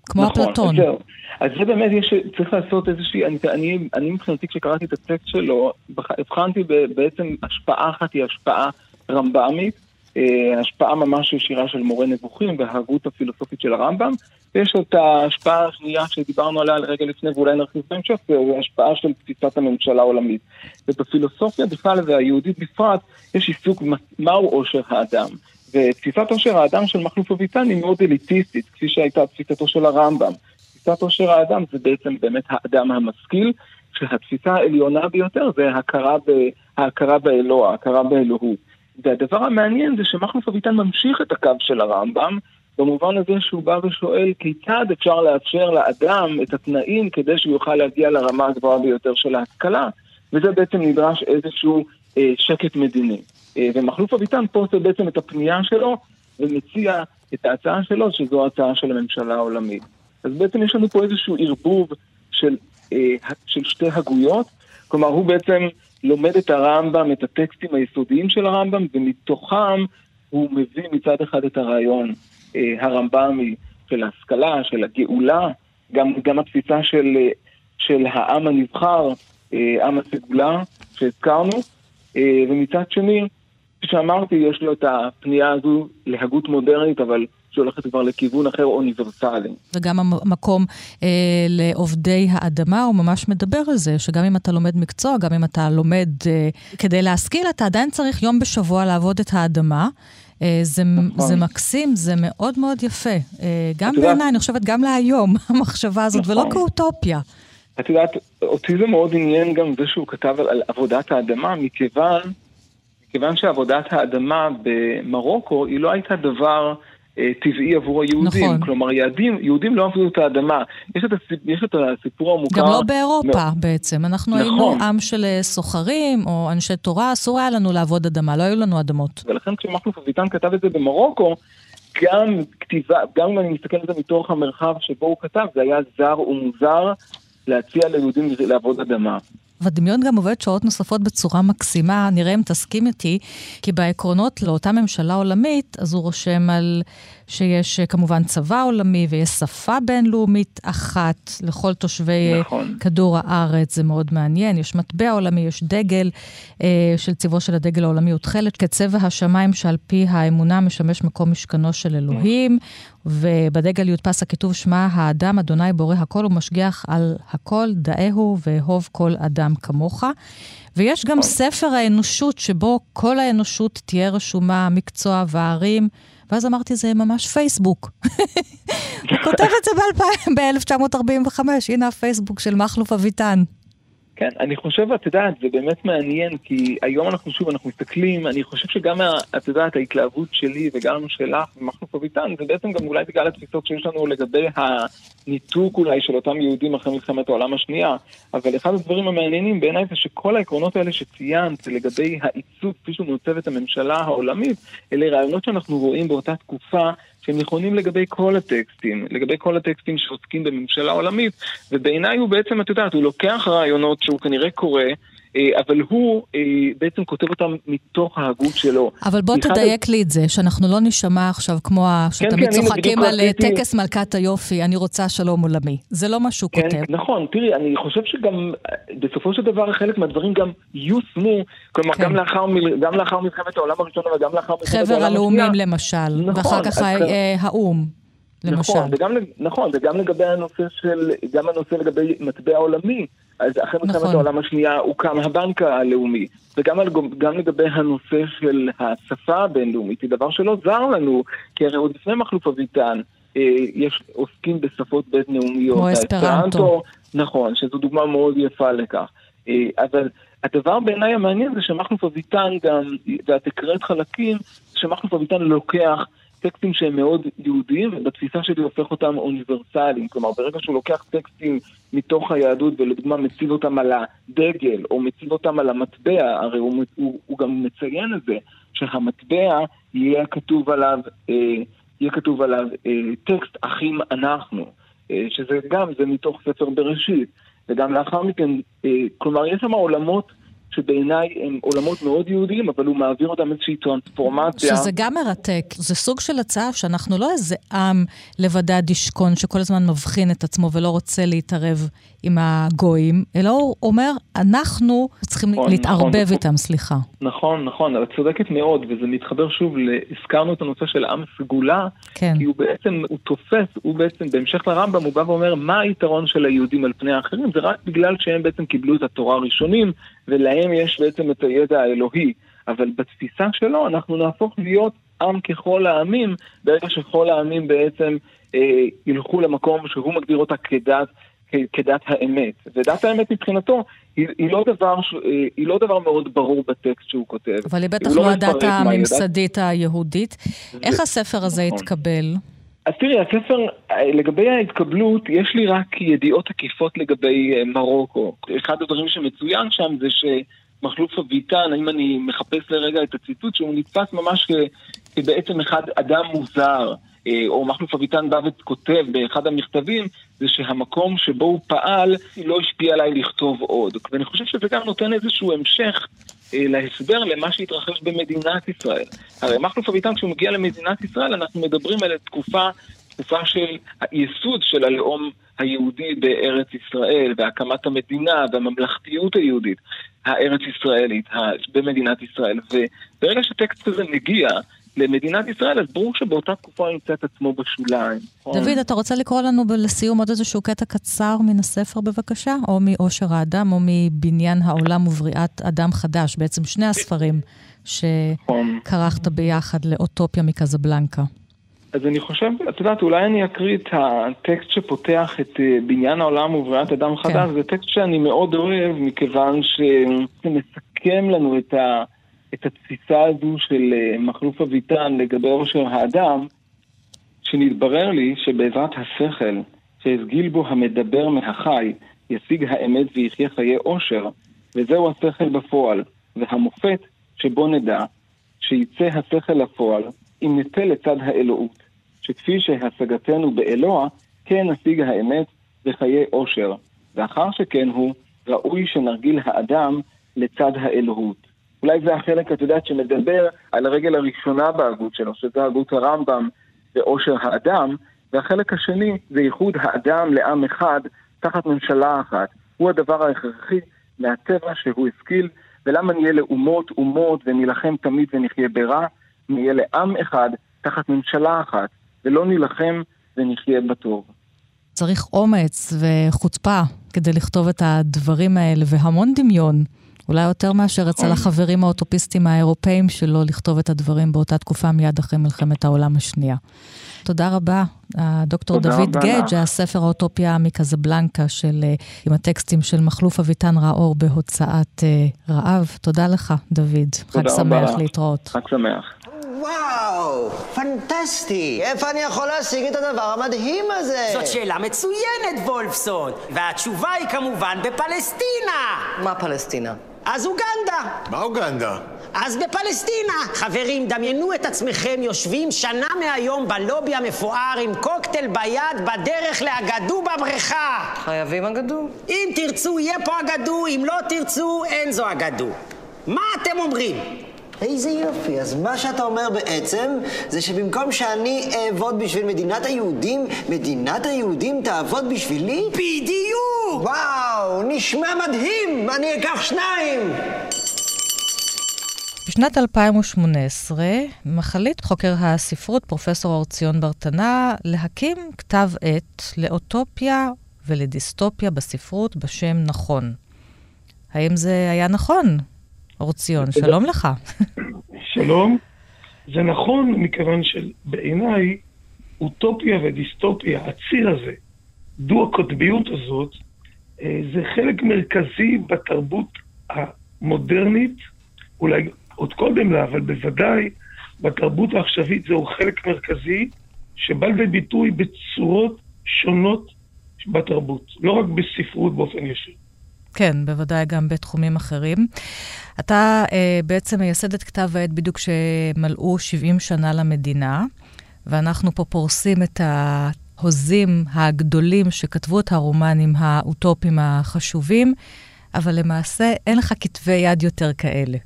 כמו נכון, אפלטון. זהו. אז זה באמת, יש, צריך לעשות איזושהי, אני, אני, אני מבחינתי כשקראתי את הטקסט שלו, בח- הבחנתי בעצם השפעה אחת היא השפעה רמב"מית, אה, השפעה ממש ישירה של מורה נבוכים וההגות הפילוסופית של הרמב"ם, ויש את ההשפעה השנייה שדיברנו עליה רגע לפני ואולי נרחיב בהמשך, זה השפעה של תפיסת הממשלה העולמית. ובפילוסופיה בכלל והיהודית בפרט, יש עיסוק מה- מהו עושר האדם. ותפיסת עושר האדם של מכלוף אביטן היא מאוד אליטיסטית, כפי שהייתה תפיסתו של הרמב"ם. תפיסת עושר האדם זה בעצם באמת האדם המשכיל, שהתפיסה העליונה ביותר זה הכרה, ב, ההכרה באלוה, ההכרה באלוהות. והדבר המעניין זה שמכלוף אביטן ממשיך את הקו של הרמב"ם, במובן הזה שהוא בא ושואל כיצד אפשר לאפשר לאדם את התנאים כדי שהוא יוכל להגיע לרמה הגבוהה ביותר של ההשכלה, וזה בעצם נדרש איזשהו אה, שקט מדיני. אה, ומכלוף אביטן פה עושה בעצם את הפנייה שלו ומציע את ההצעה שלו, שזו ההצעה של הממשלה העולמית. אז בעצם יש לנו פה איזשהו ערבוב של, אה, של שתי הגויות, כלומר הוא בעצם לומד את הרמב"ם, את הטקסטים היסודיים של הרמב"ם, ומתוכם הוא מביא מצד אחד את הרעיון אה, הרמב"מי של ההשכלה, של הגאולה, גם, גם התפיסה של, אה, של העם הנבחר, אה, עם הסגולה שהזכרנו, אה, ומצד שני, כפי שאמרתי, יש לו את הפנייה הזו להגות מודרנית, אבל שהולכת כבר לכיוון אחר אוניברסלי. וגם המקום אה, לעובדי האדמה, הוא ממש מדבר על זה, שגם אם אתה לומד מקצוע, גם אם אתה לומד אה, כדי להשכיל, אתה עדיין צריך יום בשבוע לעבוד את האדמה. אה, זה, נכון. זה מקסים, זה מאוד מאוד יפה. אה, גם בעיניי, אני חושבת גם להיום, [LAUGHS] המחשבה הזאת, ולא נכון. כאוטופיה. את יודעת, אותי זה מאוד עניין גם זה שהוא כתב על, על עבודת האדמה, מכיוון, מכיוון שעבודת האדמה במרוקו היא לא הייתה דבר טבעי עבור היהודים. נכון. כלומר, יהודים, יהודים לא עבדו את האדמה. יש את, הסיפ, יש את הסיפור המוכר... גם לא באירופה בעצם. אנחנו נכון. היינו עם של אה, סוחרים או אנשי תורה, אסור היה לנו לעבוד אדמה, לא היו לנו אדמות. ולכן כשמכלוף אביטן כתב את זה במרוקו, גם כתיבה, גם אם אני מסתכל על זה מתוך המרחב שבו הוא כתב, זה היה זר ומוזר להציע ליהודים לעבוד אדמה. והדמיון גם עובד שעות נוספות בצורה מקסימה, נראה אם תסכים איתי, כי בעקרונות לאותה ממשלה עולמית, אז הוא רושם על שיש אה, כמובן צבא עולמי ויש שפה בינלאומית אחת לכל תושבי אה, נכון. כדור הארץ, זה מאוד מעניין. יש מטבע עולמי, יש דגל אה, של צבעו של הדגל העולמי הוא תכלת כצבע השמיים שעל פי האמונה משמש מקום משכנו של אלוהים, ובדגל יודפס הכיתוב שמע האדם, אדוני בורא הכל ומשגיח על הכל, דאהו ואהוב כל אדם כמוך. ויש גם ספר האנושות, שבו כל האנושות תהיה רשומה, מקצוע וערים. ואז אמרתי, זה ממש פייסבוק. [LAUGHS] הוא כותב את זה ב-1945, הנה הפייסבוק של מכלוף אביטן. כן, אני חושב, את יודעת, זה באמת מעניין, כי היום אנחנו שוב, אנחנו מסתכלים, אני חושב שגם, את יודעת, ההתלהבות שלי וגם שלך ומכלוף אביטן, זה בעצם גם אולי בגלל התפיסות שיש לנו לגבי הניתוק אולי של אותם יהודים אחרי מלחמת העולם השנייה, אבל אחד הדברים המעניינים בעיניי זה שכל העקרונות האלה שציינת לגבי העיצוב כפי שהוא מעוצב את הממשלה העולמית, אלה רעיונות שאנחנו רואים באותה תקופה שהם נכונים לגבי כל הטקסטים, לגבי כל הטקסטים שעוסקים בממשלה עולמית, ובעיניי הוא בעצם, את יודעת, הוא לוקח רעיונות שהוא כנראה קורא, אבל הוא אה, בעצם כותב אותם מתוך ההגות שלו. אבל בוא תדייק לי את זה, שאנחנו לא נשמע עכשיו כמו ה- שתמיד כן, צוחקים על אה, טקס מלכת היופי, אני רוצה שלום עולמי. זה לא מה שהוא כן, כותב. נכון, תראי, אני חושב שגם אה, בסופו של דבר חלק מהדברים גם יושמו, כלומר כן. גם, לאחר, מלחמת העולם הראשונה וגם לאחר מלחמת העולם חבר השנייה. הלאומים למשל, נכון, ואחר כך כן. אה, האו"ם, למשל. נכון, וגם, נכון, וגם לגבי הנושא של, גם הנושא לגבי מטבע עולמי. אז אחרי מלחמת נכון. העולם השנייה הוקם הבנק הלאומי, וגם על, גם לגבי הנושא של השפה הבינלאומית, היא דבר שלא זר לנו, כי הרי עוד לפני מכלוף אביטן, אה, יש עוסקים בשפות בית-לאומיות. כמו אספרנטו. נכון, שזו דוגמה מאוד יפה לכך. אה, אבל הדבר בעיניי המעניין זה שמכלוף אביטן גם, ואת הקראת חלקים, שמכלוף אביטן לוקח טקסטים שהם מאוד יהודיים, ובתפיסה שלי הופך אותם אוניברסליים. כלומר, ברגע שהוא לוקח טקסטים מתוך היהדות, ולדוגמה מציב אותם על הדגל, או מציב אותם על המטבע, הרי הוא, הוא, הוא גם מציין את זה, שהמטבע יהיה כתוב עליו, אה, יהיה כתוב עליו אה, טקסט אחים אנחנו, אה, שזה גם, זה מתוך ספר בראשית, וגם לאחר מכן, אה, כלומר, יש שם עולמות שבעיניי הם עולמות מאוד יהודיים, אבל הוא מעביר אותם איזושהי טרנספורמציה. שזה גם מרתק. זה סוג של הצעה שאנחנו לא איזה עם לבדד ישכון שכל הזמן מבחין את עצמו ולא רוצה להתערב עם הגויים, אלא הוא אומר, אנחנו צריכים נכון, להתערבב נכון. איתם, סליחה. נכון, נכון, את צודקת מאוד, וזה מתחבר שוב, הזכרנו את הנושא של עם סגולה, כן. כי הוא בעצם, הוא תופס, הוא בעצם, בהמשך לרמב"ם, הוא בא ואומר, מה היתרון של היהודים על פני האחרים? זה רק בגלל שהם בעצם קיבלו את התורה הראשונים, ולהם יש בעצם את הידע האלוהי. אבל בתפיסה שלו, אנחנו נהפוך להיות עם ככל העמים, ברגע שכל העמים בעצם אה, ילכו למקום שהוא מגדיר אותה כדת, כ- כדת האמת. ודת האמת מבחינתו היא, היא, לא דבר, אה, היא לא דבר מאוד ברור בטקסט שהוא כותב. אבל היא בטח לא הדת מהי הדת. הממסדית היהודית. איך הספר הזה נכון. התקבל? אז תראי, הספר, אה, לגבי ההתקבלות, יש לי רק ידיעות עקיפות לגבי אה, מרוקו. אחד הדברים שמצוין שם זה שמחלוף אביטן, אם אני מחפש לרגע את הציטוט, שהוא נתפס ממש כ- כבעצם אחד אדם מוזר, אה, או מחלוף אביטן בא וכותב באחד המכתבים, זה שהמקום שבו הוא פעל לא השפיע עליי לכתוב עוד. ואני חושב שזה גם נותן איזשהו המשך להסבר למה שהתרחש במדינת ישראל. הרי מכלוף אביטן, כשהוא מגיע למדינת ישראל, אנחנו מדברים על תקופה, תקופה של הייסוד של הלאום היהודי בארץ ישראל, והקמת המדינה והממלכתיות היהודית הארץ ישראלית, במדינת ישראל. וברגע שטקסט כזה מגיע למדינת ישראל, אז ברור שבאותה תקופה הוא ימצא את עצמו בשוליים. נכון? דוד, אתה רוצה לקרוא לנו לסיום עוד איזשהו קטע קצר מן הספר בבקשה? או מאושר האדם, או מבניין העולם ובריאת אדם חדש, בעצם שני הספרים שכרכת ביחד לאוטופיה מקזבלנקה. אז אני חושב, את יודעת, אולי אני אקריא את הטקסט שפותח את אה, בניין העולם ובריאת אדם חדש, זה טקסט שאני מאוד אוהב, מכיוון שזה מסכם לנו את, ה, את התפיסה הזו של אה, מכלוף אביטן לגבי עושר האדם, שנתברר לי שבעזרת השכל שהסגיל בו המדבר מהחי, ישיג האמת ויחיה חיי עושר, וזהו השכל בפועל, והמופת שבו נדע שיצא השכל לפועל, אם ניטה לצד האלוהות, שכפי שהשגתנו באלוה, כן נשיג האמת וחיי עושר, ואחר שכן הוא, ראוי שנרגיל האדם לצד האלוהות. אולי זה החלק, את יודעת, שמדבר על הרגל הראשונה בהגות שלו, שזה הגות הרמב"ם ועושר האדם, והחלק השני זה ייחוד האדם לעם אחד תחת ממשלה אחת. הוא הדבר ההכרחי מהטבע שהוא השכיל, ולמה נהיה לאומות אומות ונילחם תמיד ונחיה ברע? נהיה לעם אחד תחת ממשלה אחת, ולא נילחם ונחיה בטוב. צריך אומץ וחוצפה כדי לכתוב את הדברים האלה, והמון דמיון. אולי יותר מאשר אצל החברים האוטופיסטים האירופאים שלו לכתוב את הדברים באותה תקופה מיד אחרי מלחמת העולם השנייה. תודה רבה, הדוקטור תודה דוד רבה גדג'. הספר האוטופיה מקזבלנקה של, אה, עם הטקסטים של מכלוף אביטן ראור בהוצאת אה, רעב. תודה לך, דוד. חג תודה רבה שמח לך. להתראות. חג שמח. וואו, פנטסטי. איפה אני יכול להשיג את הדבר המדהים הזה? זאת שאלה מצוינת, וולפסון. והתשובה היא כמובן בפלסטינה. מה פלסטינה? אז אוגנדה. מה אוגנדה? אז בפלסטינה. חברים, דמיינו את עצמכם יושבים שנה מהיום בלובי המפואר עם קוקטייל ביד בדרך לאגדו בבריכה. חייבים אגדו. אם תרצו, יהיה פה אגדו, אם לא תרצו, אין זו אגדו. מה אתם אומרים? איזה יופי, אז מה שאתה אומר בעצם זה שבמקום שאני אעבוד בשביל מדינת היהודים, מדינת היהודים תעבוד בשבילי? בדיוק! וואו, נשמע מדהים! אני אקח שניים! בשנת 2018 מחליט חוקר הספרות, פרופסור אור ציון ברטנה, להקים כתב עת לאוטופיה ולדיסטופיה בספרות בשם נכון. האם זה היה נכון? אור ציון, שלום לך. שלום. זה נכון מכיוון שבעיניי אוטופיה ודיסטופיה, הציר הזה, דו-הקוטביות הזאת, אה, זה חלק מרכזי בתרבות המודרנית, אולי עוד קודם לה, אבל בוודאי בתרבות העכשווית זהו חלק מרכזי שבא לידי ביטוי בצורות שונות בתרבות, לא רק בספרות באופן ישיר. כן, בוודאי גם בתחומים אחרים. אתה אה, בעצם מייסד את כתב העת בדיוק כשמלאו 70 שנה למדינה, ואנחנו פה פורסים את ההוזים הגדולים שכתבו את הרומנים האוטופיים החשובים. אבל למעשה אין לך כתבי יד יותר כאלה.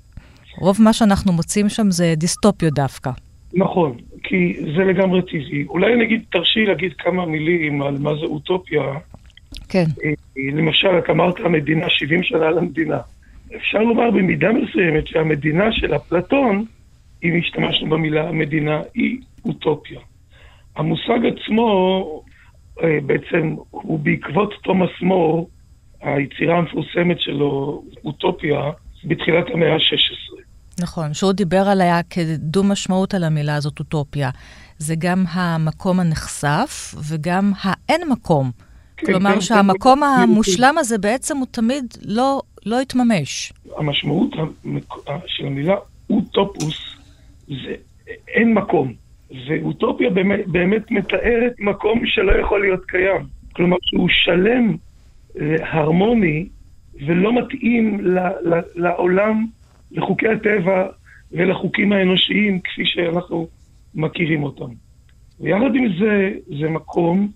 רוב מה שאנחנו מוצאים שם זה דיסטופיות דווקא. נכון, כי זה לגמרי טבעי. אולי נגיד, תרשי להגיד כמה מילים על מה זה אוטופיה. כן. אה, למשל, את אמרת המדינה, 70 שנה למדינה. אפשר לומר במידה מסוימת שהמדינה של אפלטון, אם השתמשנו במילה המדינה, היא אוטופיה. המושג עצמו אה, בעצם הוא בעקבות תומאס מור, היצירה המפורסמת שלו, אוטופיה, בתחילת המאה ה-16. נכון, שהוא דיבר עליה כדו משמעות על המילה הזאת, אוטופיה. זה גם המקום הנחשף וגם האין מקום. כן, כלומר כן, שהמקום כן, המושלם הזה בעצם הוא תמיד לא, לא התממש. המשמעות המק- של המילה אוטופוס זה אין מקום. ואוטופיה באמת, באמת מתארת מקום שלא יכול להיות קיים. כלומר, שהוא שלם, אה, הרמוני, ולא מתאים ל, ל, לעולם, לחוקי הטבע ולחוקים האנושיים כפי שאנחנו מכירים אותם. ויחד עם זה, זה מקום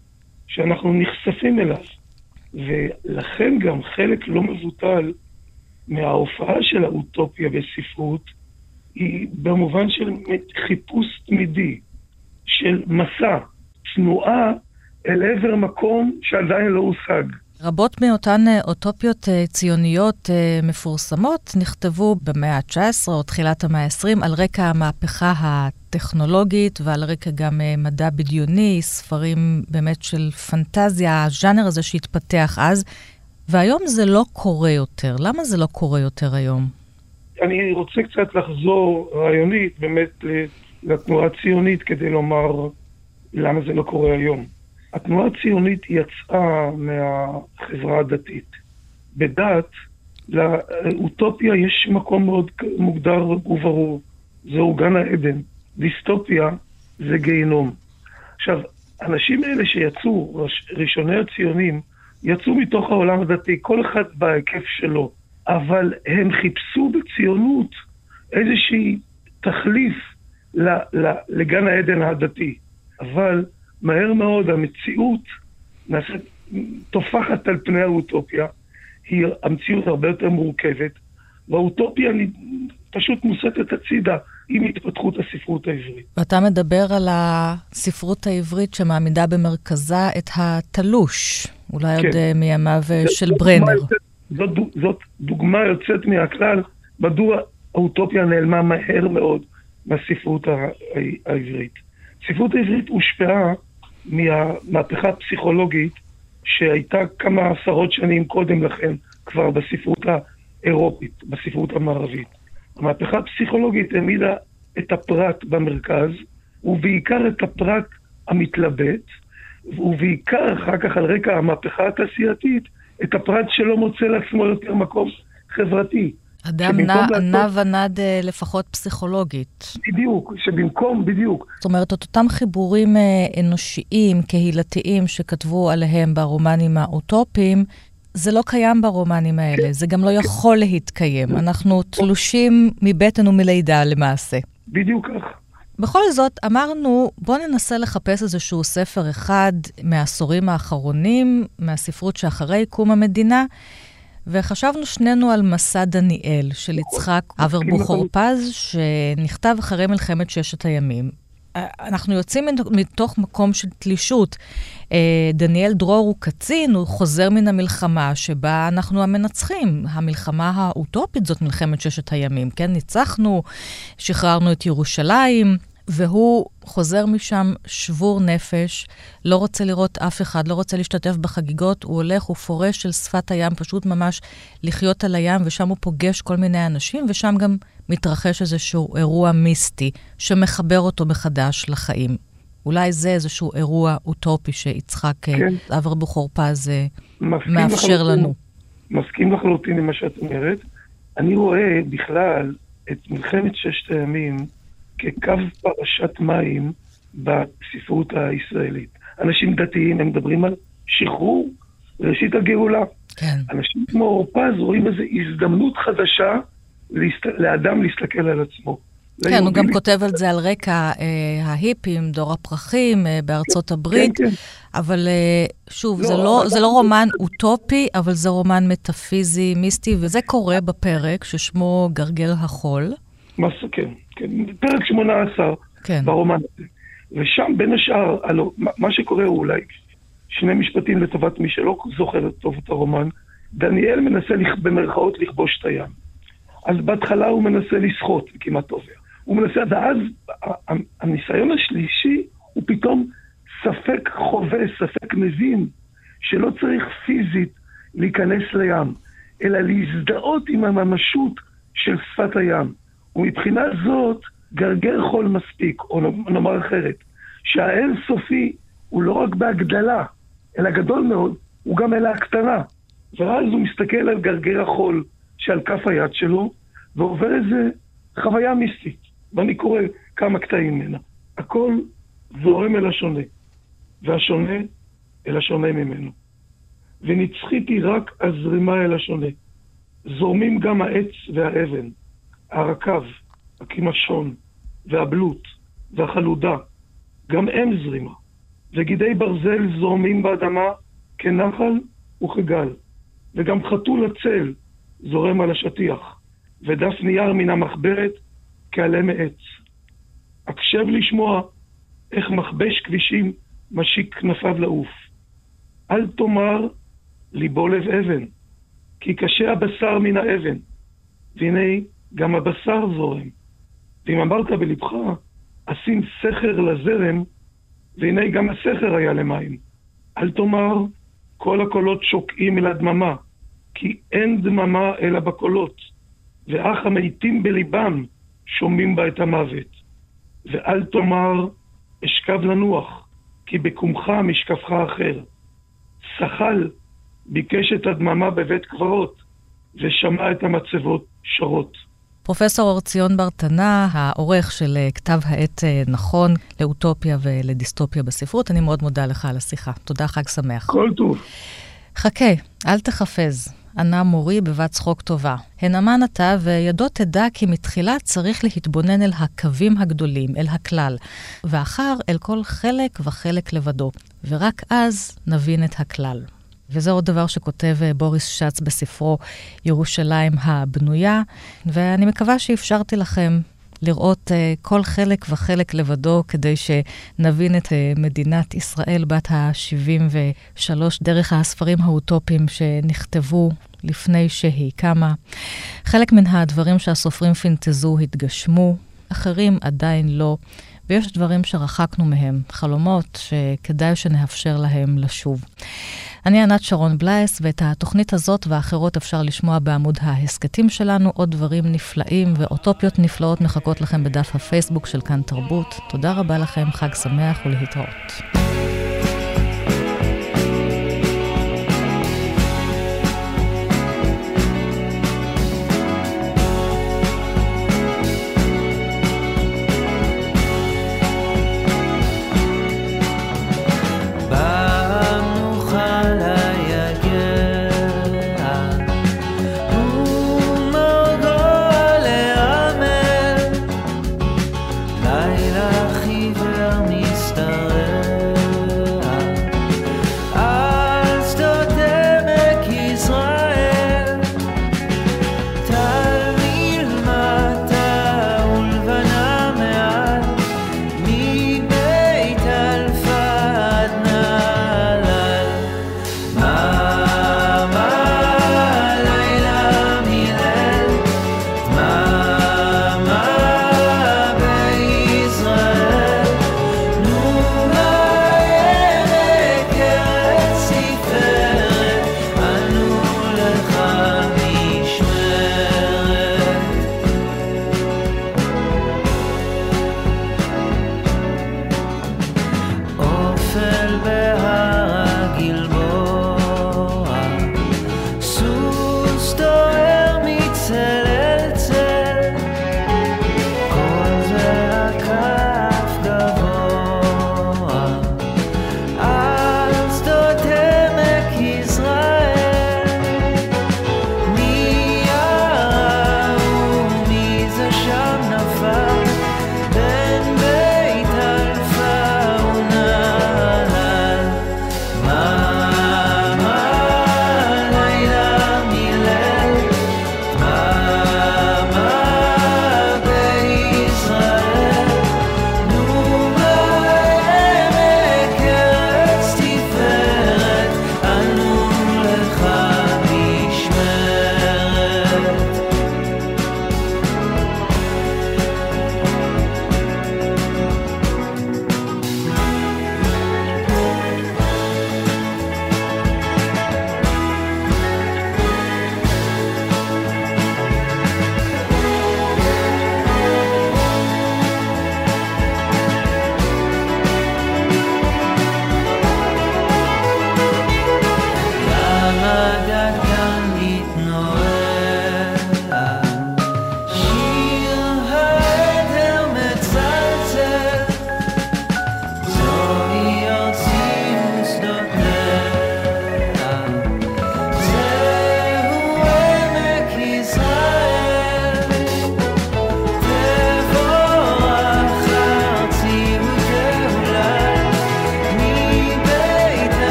שאנחנו נחשפים אליו. ולכן גם חלק לא מבוטל מההופעה של האוטופיה בספרות היא במובן של חיפוש תמידי, של מסע, תנועה אל עבר מקום שעדיין לא הושג. רבות מאותן אה, אוטופיות אה, ציוניות אה, מפורסמות נכתבו במאה ה-19 או תחילת המאה ה-20 על רקע המהפכה הטכנולוגית ועל רקע גם מדע בדיוני, ספרים באמת של פנטזיה, הז'אנר הזה שהתפתח אז, והיום זה לא קורה יותר. למה זה לא קורה יותר היום? אני רוצה קצת לחזור רעיונית באמת לתנועה הציונית כדי לומר למה זה לא קורה היום. התנועה הציונית יצאה מהחברה הדתית. בדת, לאוטופיה יש מקום מאוד מוגדר וברור, זהו גן העדן. דיסטופיה זה גיהינום. עכשיו, האנשים האלה שיצאו, ראשוני הציונים, יצאו מתוך העולם הדתי, כל אחד בהיקף שלו, אבל הם חיפשו בציונות איזושהי תחליף לגן העדן הדתי. אבל מהר מאוד המציאות נעשית, טופחת על פני האוטופיה, היא המציאות הרבה יותר מורכבת, והאוטופיה פשוט מוסטת הצידה עם התפתחות הספרות העברית. ואתה מדבר על הספרות העברית שמעמידה במרכזה את התלוש, אולי כן. עוד אה, מימיו אה, של ברנר. יוצאת, זאת, זאת דוגמה יוצאת מהכלל, מדוע האוטופיה נעלמה מהר מאוד מהספרות העברית. הספרות העברית הושפעה מהמהפכה הפסיכולוגית שהייתה כמה עשרות שנים קודם לכן כבר בספרות האירופית, בספרות המערבית. המהפכה הפסיכולוגית העמידה את הפרט במרכז, ובעיקר את הפרט המתלבט, ובעיקר אחר כך על רקע המהפכה התעשייתית, את הפרט שלא מוצא לעצמו יותר מקום חברתי. אדם נע, נע ונד אה, לפחות פסיכולוגית. בדיוק, שבמקום, בדיוק. זאת אומרת, את אותם חיבורים אה, אנושיים, קהילתיים, שכתבו עליהם ברומנים האוטופיים, זה לא קיים ברומנים האלה, כן. זה גם לא יכול להתקיים. אנחנו תלושים מבטן ומלידה למעשה. בדיוק כך. בכל זאת, אמרנו, בואו ננסה לחפש איזשהו ספר אחד מהעשורים האחרונים, מהספרות שאחרי קום המדינה, וחשבנו שנינו על מסע דניאל של יצחק אברבוכור פז, שנכתב אחרי מלחמת ששת הימים. אנחנו יוצאים מתוך מקום של תלישות. אה, דניאל דרור הוא קצין, הוא חוזר מן המלחמה שבה אנחנו המנצחים. המלחמה האוטופית זאת מלחמת ששת הימים, כן? ניצחנו, שחררנו את ירושלים. והוא חוזר משם שבור נפש, לא רוצה לראות אף אחד, לא רוצה להשתתף בחגיגות, הוא הולך, הוא פורש של שפת הים, פשוט ממש לחיות על הים, ושם הוא פוגש כל מיני אנשים, ושם גם מתרחש איזשהו אירוע מיסטי שמחבר אותו מחדש לחיים. אולי זה איזשהו אירוע אוטופי שיצחק אה, כן. אברבוכור פז אה, מאפשר לחלוטין, לנו. מסכים לחלוטין עם מה שאת אומרת. אני רואה בכלל את מלחמת ששת הימים כקו פרשת מים בספרות הישראלית. אנשים דתיים, הם מדברים על שחרור ראשית הגאולה. כן. אנשים כמו אורפז רואים איזו הזדמנות חדשה להסת... לאדם להסתכל על עצמו. כן, הוא גם כותב על זה על רקע אה, ההיפים, דור הפרחים אה, בארצות הברית. כן, כן. אבל אה, שוב, לא, זה, לא, אבל- זה לא רומן אוטופי, אבל זה רומן מטאפיזי, מיסטי, וזה קורה בפרק ששמו גרגר החול. זה, כן, כן, פרק 18 כן. ברומן הזה. ושם בין השאר, הלו, מה- שקורה הוא אולי שני משפטים לטובת מי שלא זוכר טוב את הרומן, דניאל מנסה לכ- במרכאות לכבוש את הים. אז בהתחלה הוא מנסה לשחות, וכמעט טובע. הוא מנסה, ואז הניסיון השלישי הוא פתאום ספק חווה, ספק מבין, שלא צריך פיזית להיכנס לים, אלא להזדהות עם הממשות של שפת הים. ומבחינה זאת, גרגר חול מספיק, או נאמר אחרת, שהאין סופי הוא לא רק בהגדלה, אלא גדול מאוד, הוא גם אל ההקטנה. ואז הוא מסתכל על גרגר החול שעל כף היד שלו, ועובר איזה חוויה מיסטית. ואני קורא כמה קטעים ממנה. הכל זורם אל השונה, והשונה אל השונה ממנו. ונצחית היא רק הזרימה אל השונה. זורמים גם העץ והאבן, הרקב, הקימשון, והבלוט, והחלודה, גם הם זרימה. וגידי ברזל זורמים באדמה כנחל וכגל. וגם חתול הצל זורם על השטיח, ודף נייר מן המחברת כעלה מעץ. הקשב לשמוע איך מכבש כבישים משיק כנפיו לעוף. אל תאמר ליבו לב אבן, כי קשה הבשר מן האבן, והנה גם הבשר זורם. ואם אמרת בלבך, אשים סכר לזרם, והנה גם הסכר היה למים. אל תאמר, כל הקולות שוקעים אל הדממה, כי אין דממה אלא בקולות, ואך המתים בליבם שומעים בה את המוות. ואל תאמר, אשכב לנוח, כי בקומך משכבך אחר. שחל ביקש את הדממה בבית קברות, ושמע את המצבות שרות. פרופסור אורציון ברטנה, העורך של אה, כתב העת אה, נכון לאוטופיה ולדיסטופיה בספרות, אני מאוד מודה לך על השיחה. תודה, חג שמח. כל טוב. חכה, אל תחפז. ענה מורי בבת צחוק טובה. הנאמן אתה, וידו תדע כי מתחילה צריך להתבונן אל הקווים הגדולים, אל הכלל, ואחר אל כל חלק וחלק לבדו, ורק אז נבין את הכלל. וזה עוד דבר שכותב אה, בוריס שץ בספרו ירושלים הבנויה, ואני מקווה שאפשרתי לכם לראות uh, כל חלק וחלק לבדו כדי שנבין את uh, מדינת ישראל בת ה-73 דרך הספרים האוטופיים שנכתבו לפני שהיא קמה. חלק מן הדברים שהסופרים פינטזו התגשמו, אחרים עדיין לא, ויש דברים שרחקנו מהם, חלומות שכדאי שנאפשר להם לשוב. אני ענת שרון בלייס, ואת התוכנית הזאת והאחרות אפשר לשמוע בעמוד ההסכתים שלנו. עוד דברים נפלאים ואוטופיות נפלאות מחכות לכם בדף הפייסבוק של כאן תרבות. תודה רבה לכם, חג שמח ולהתראות.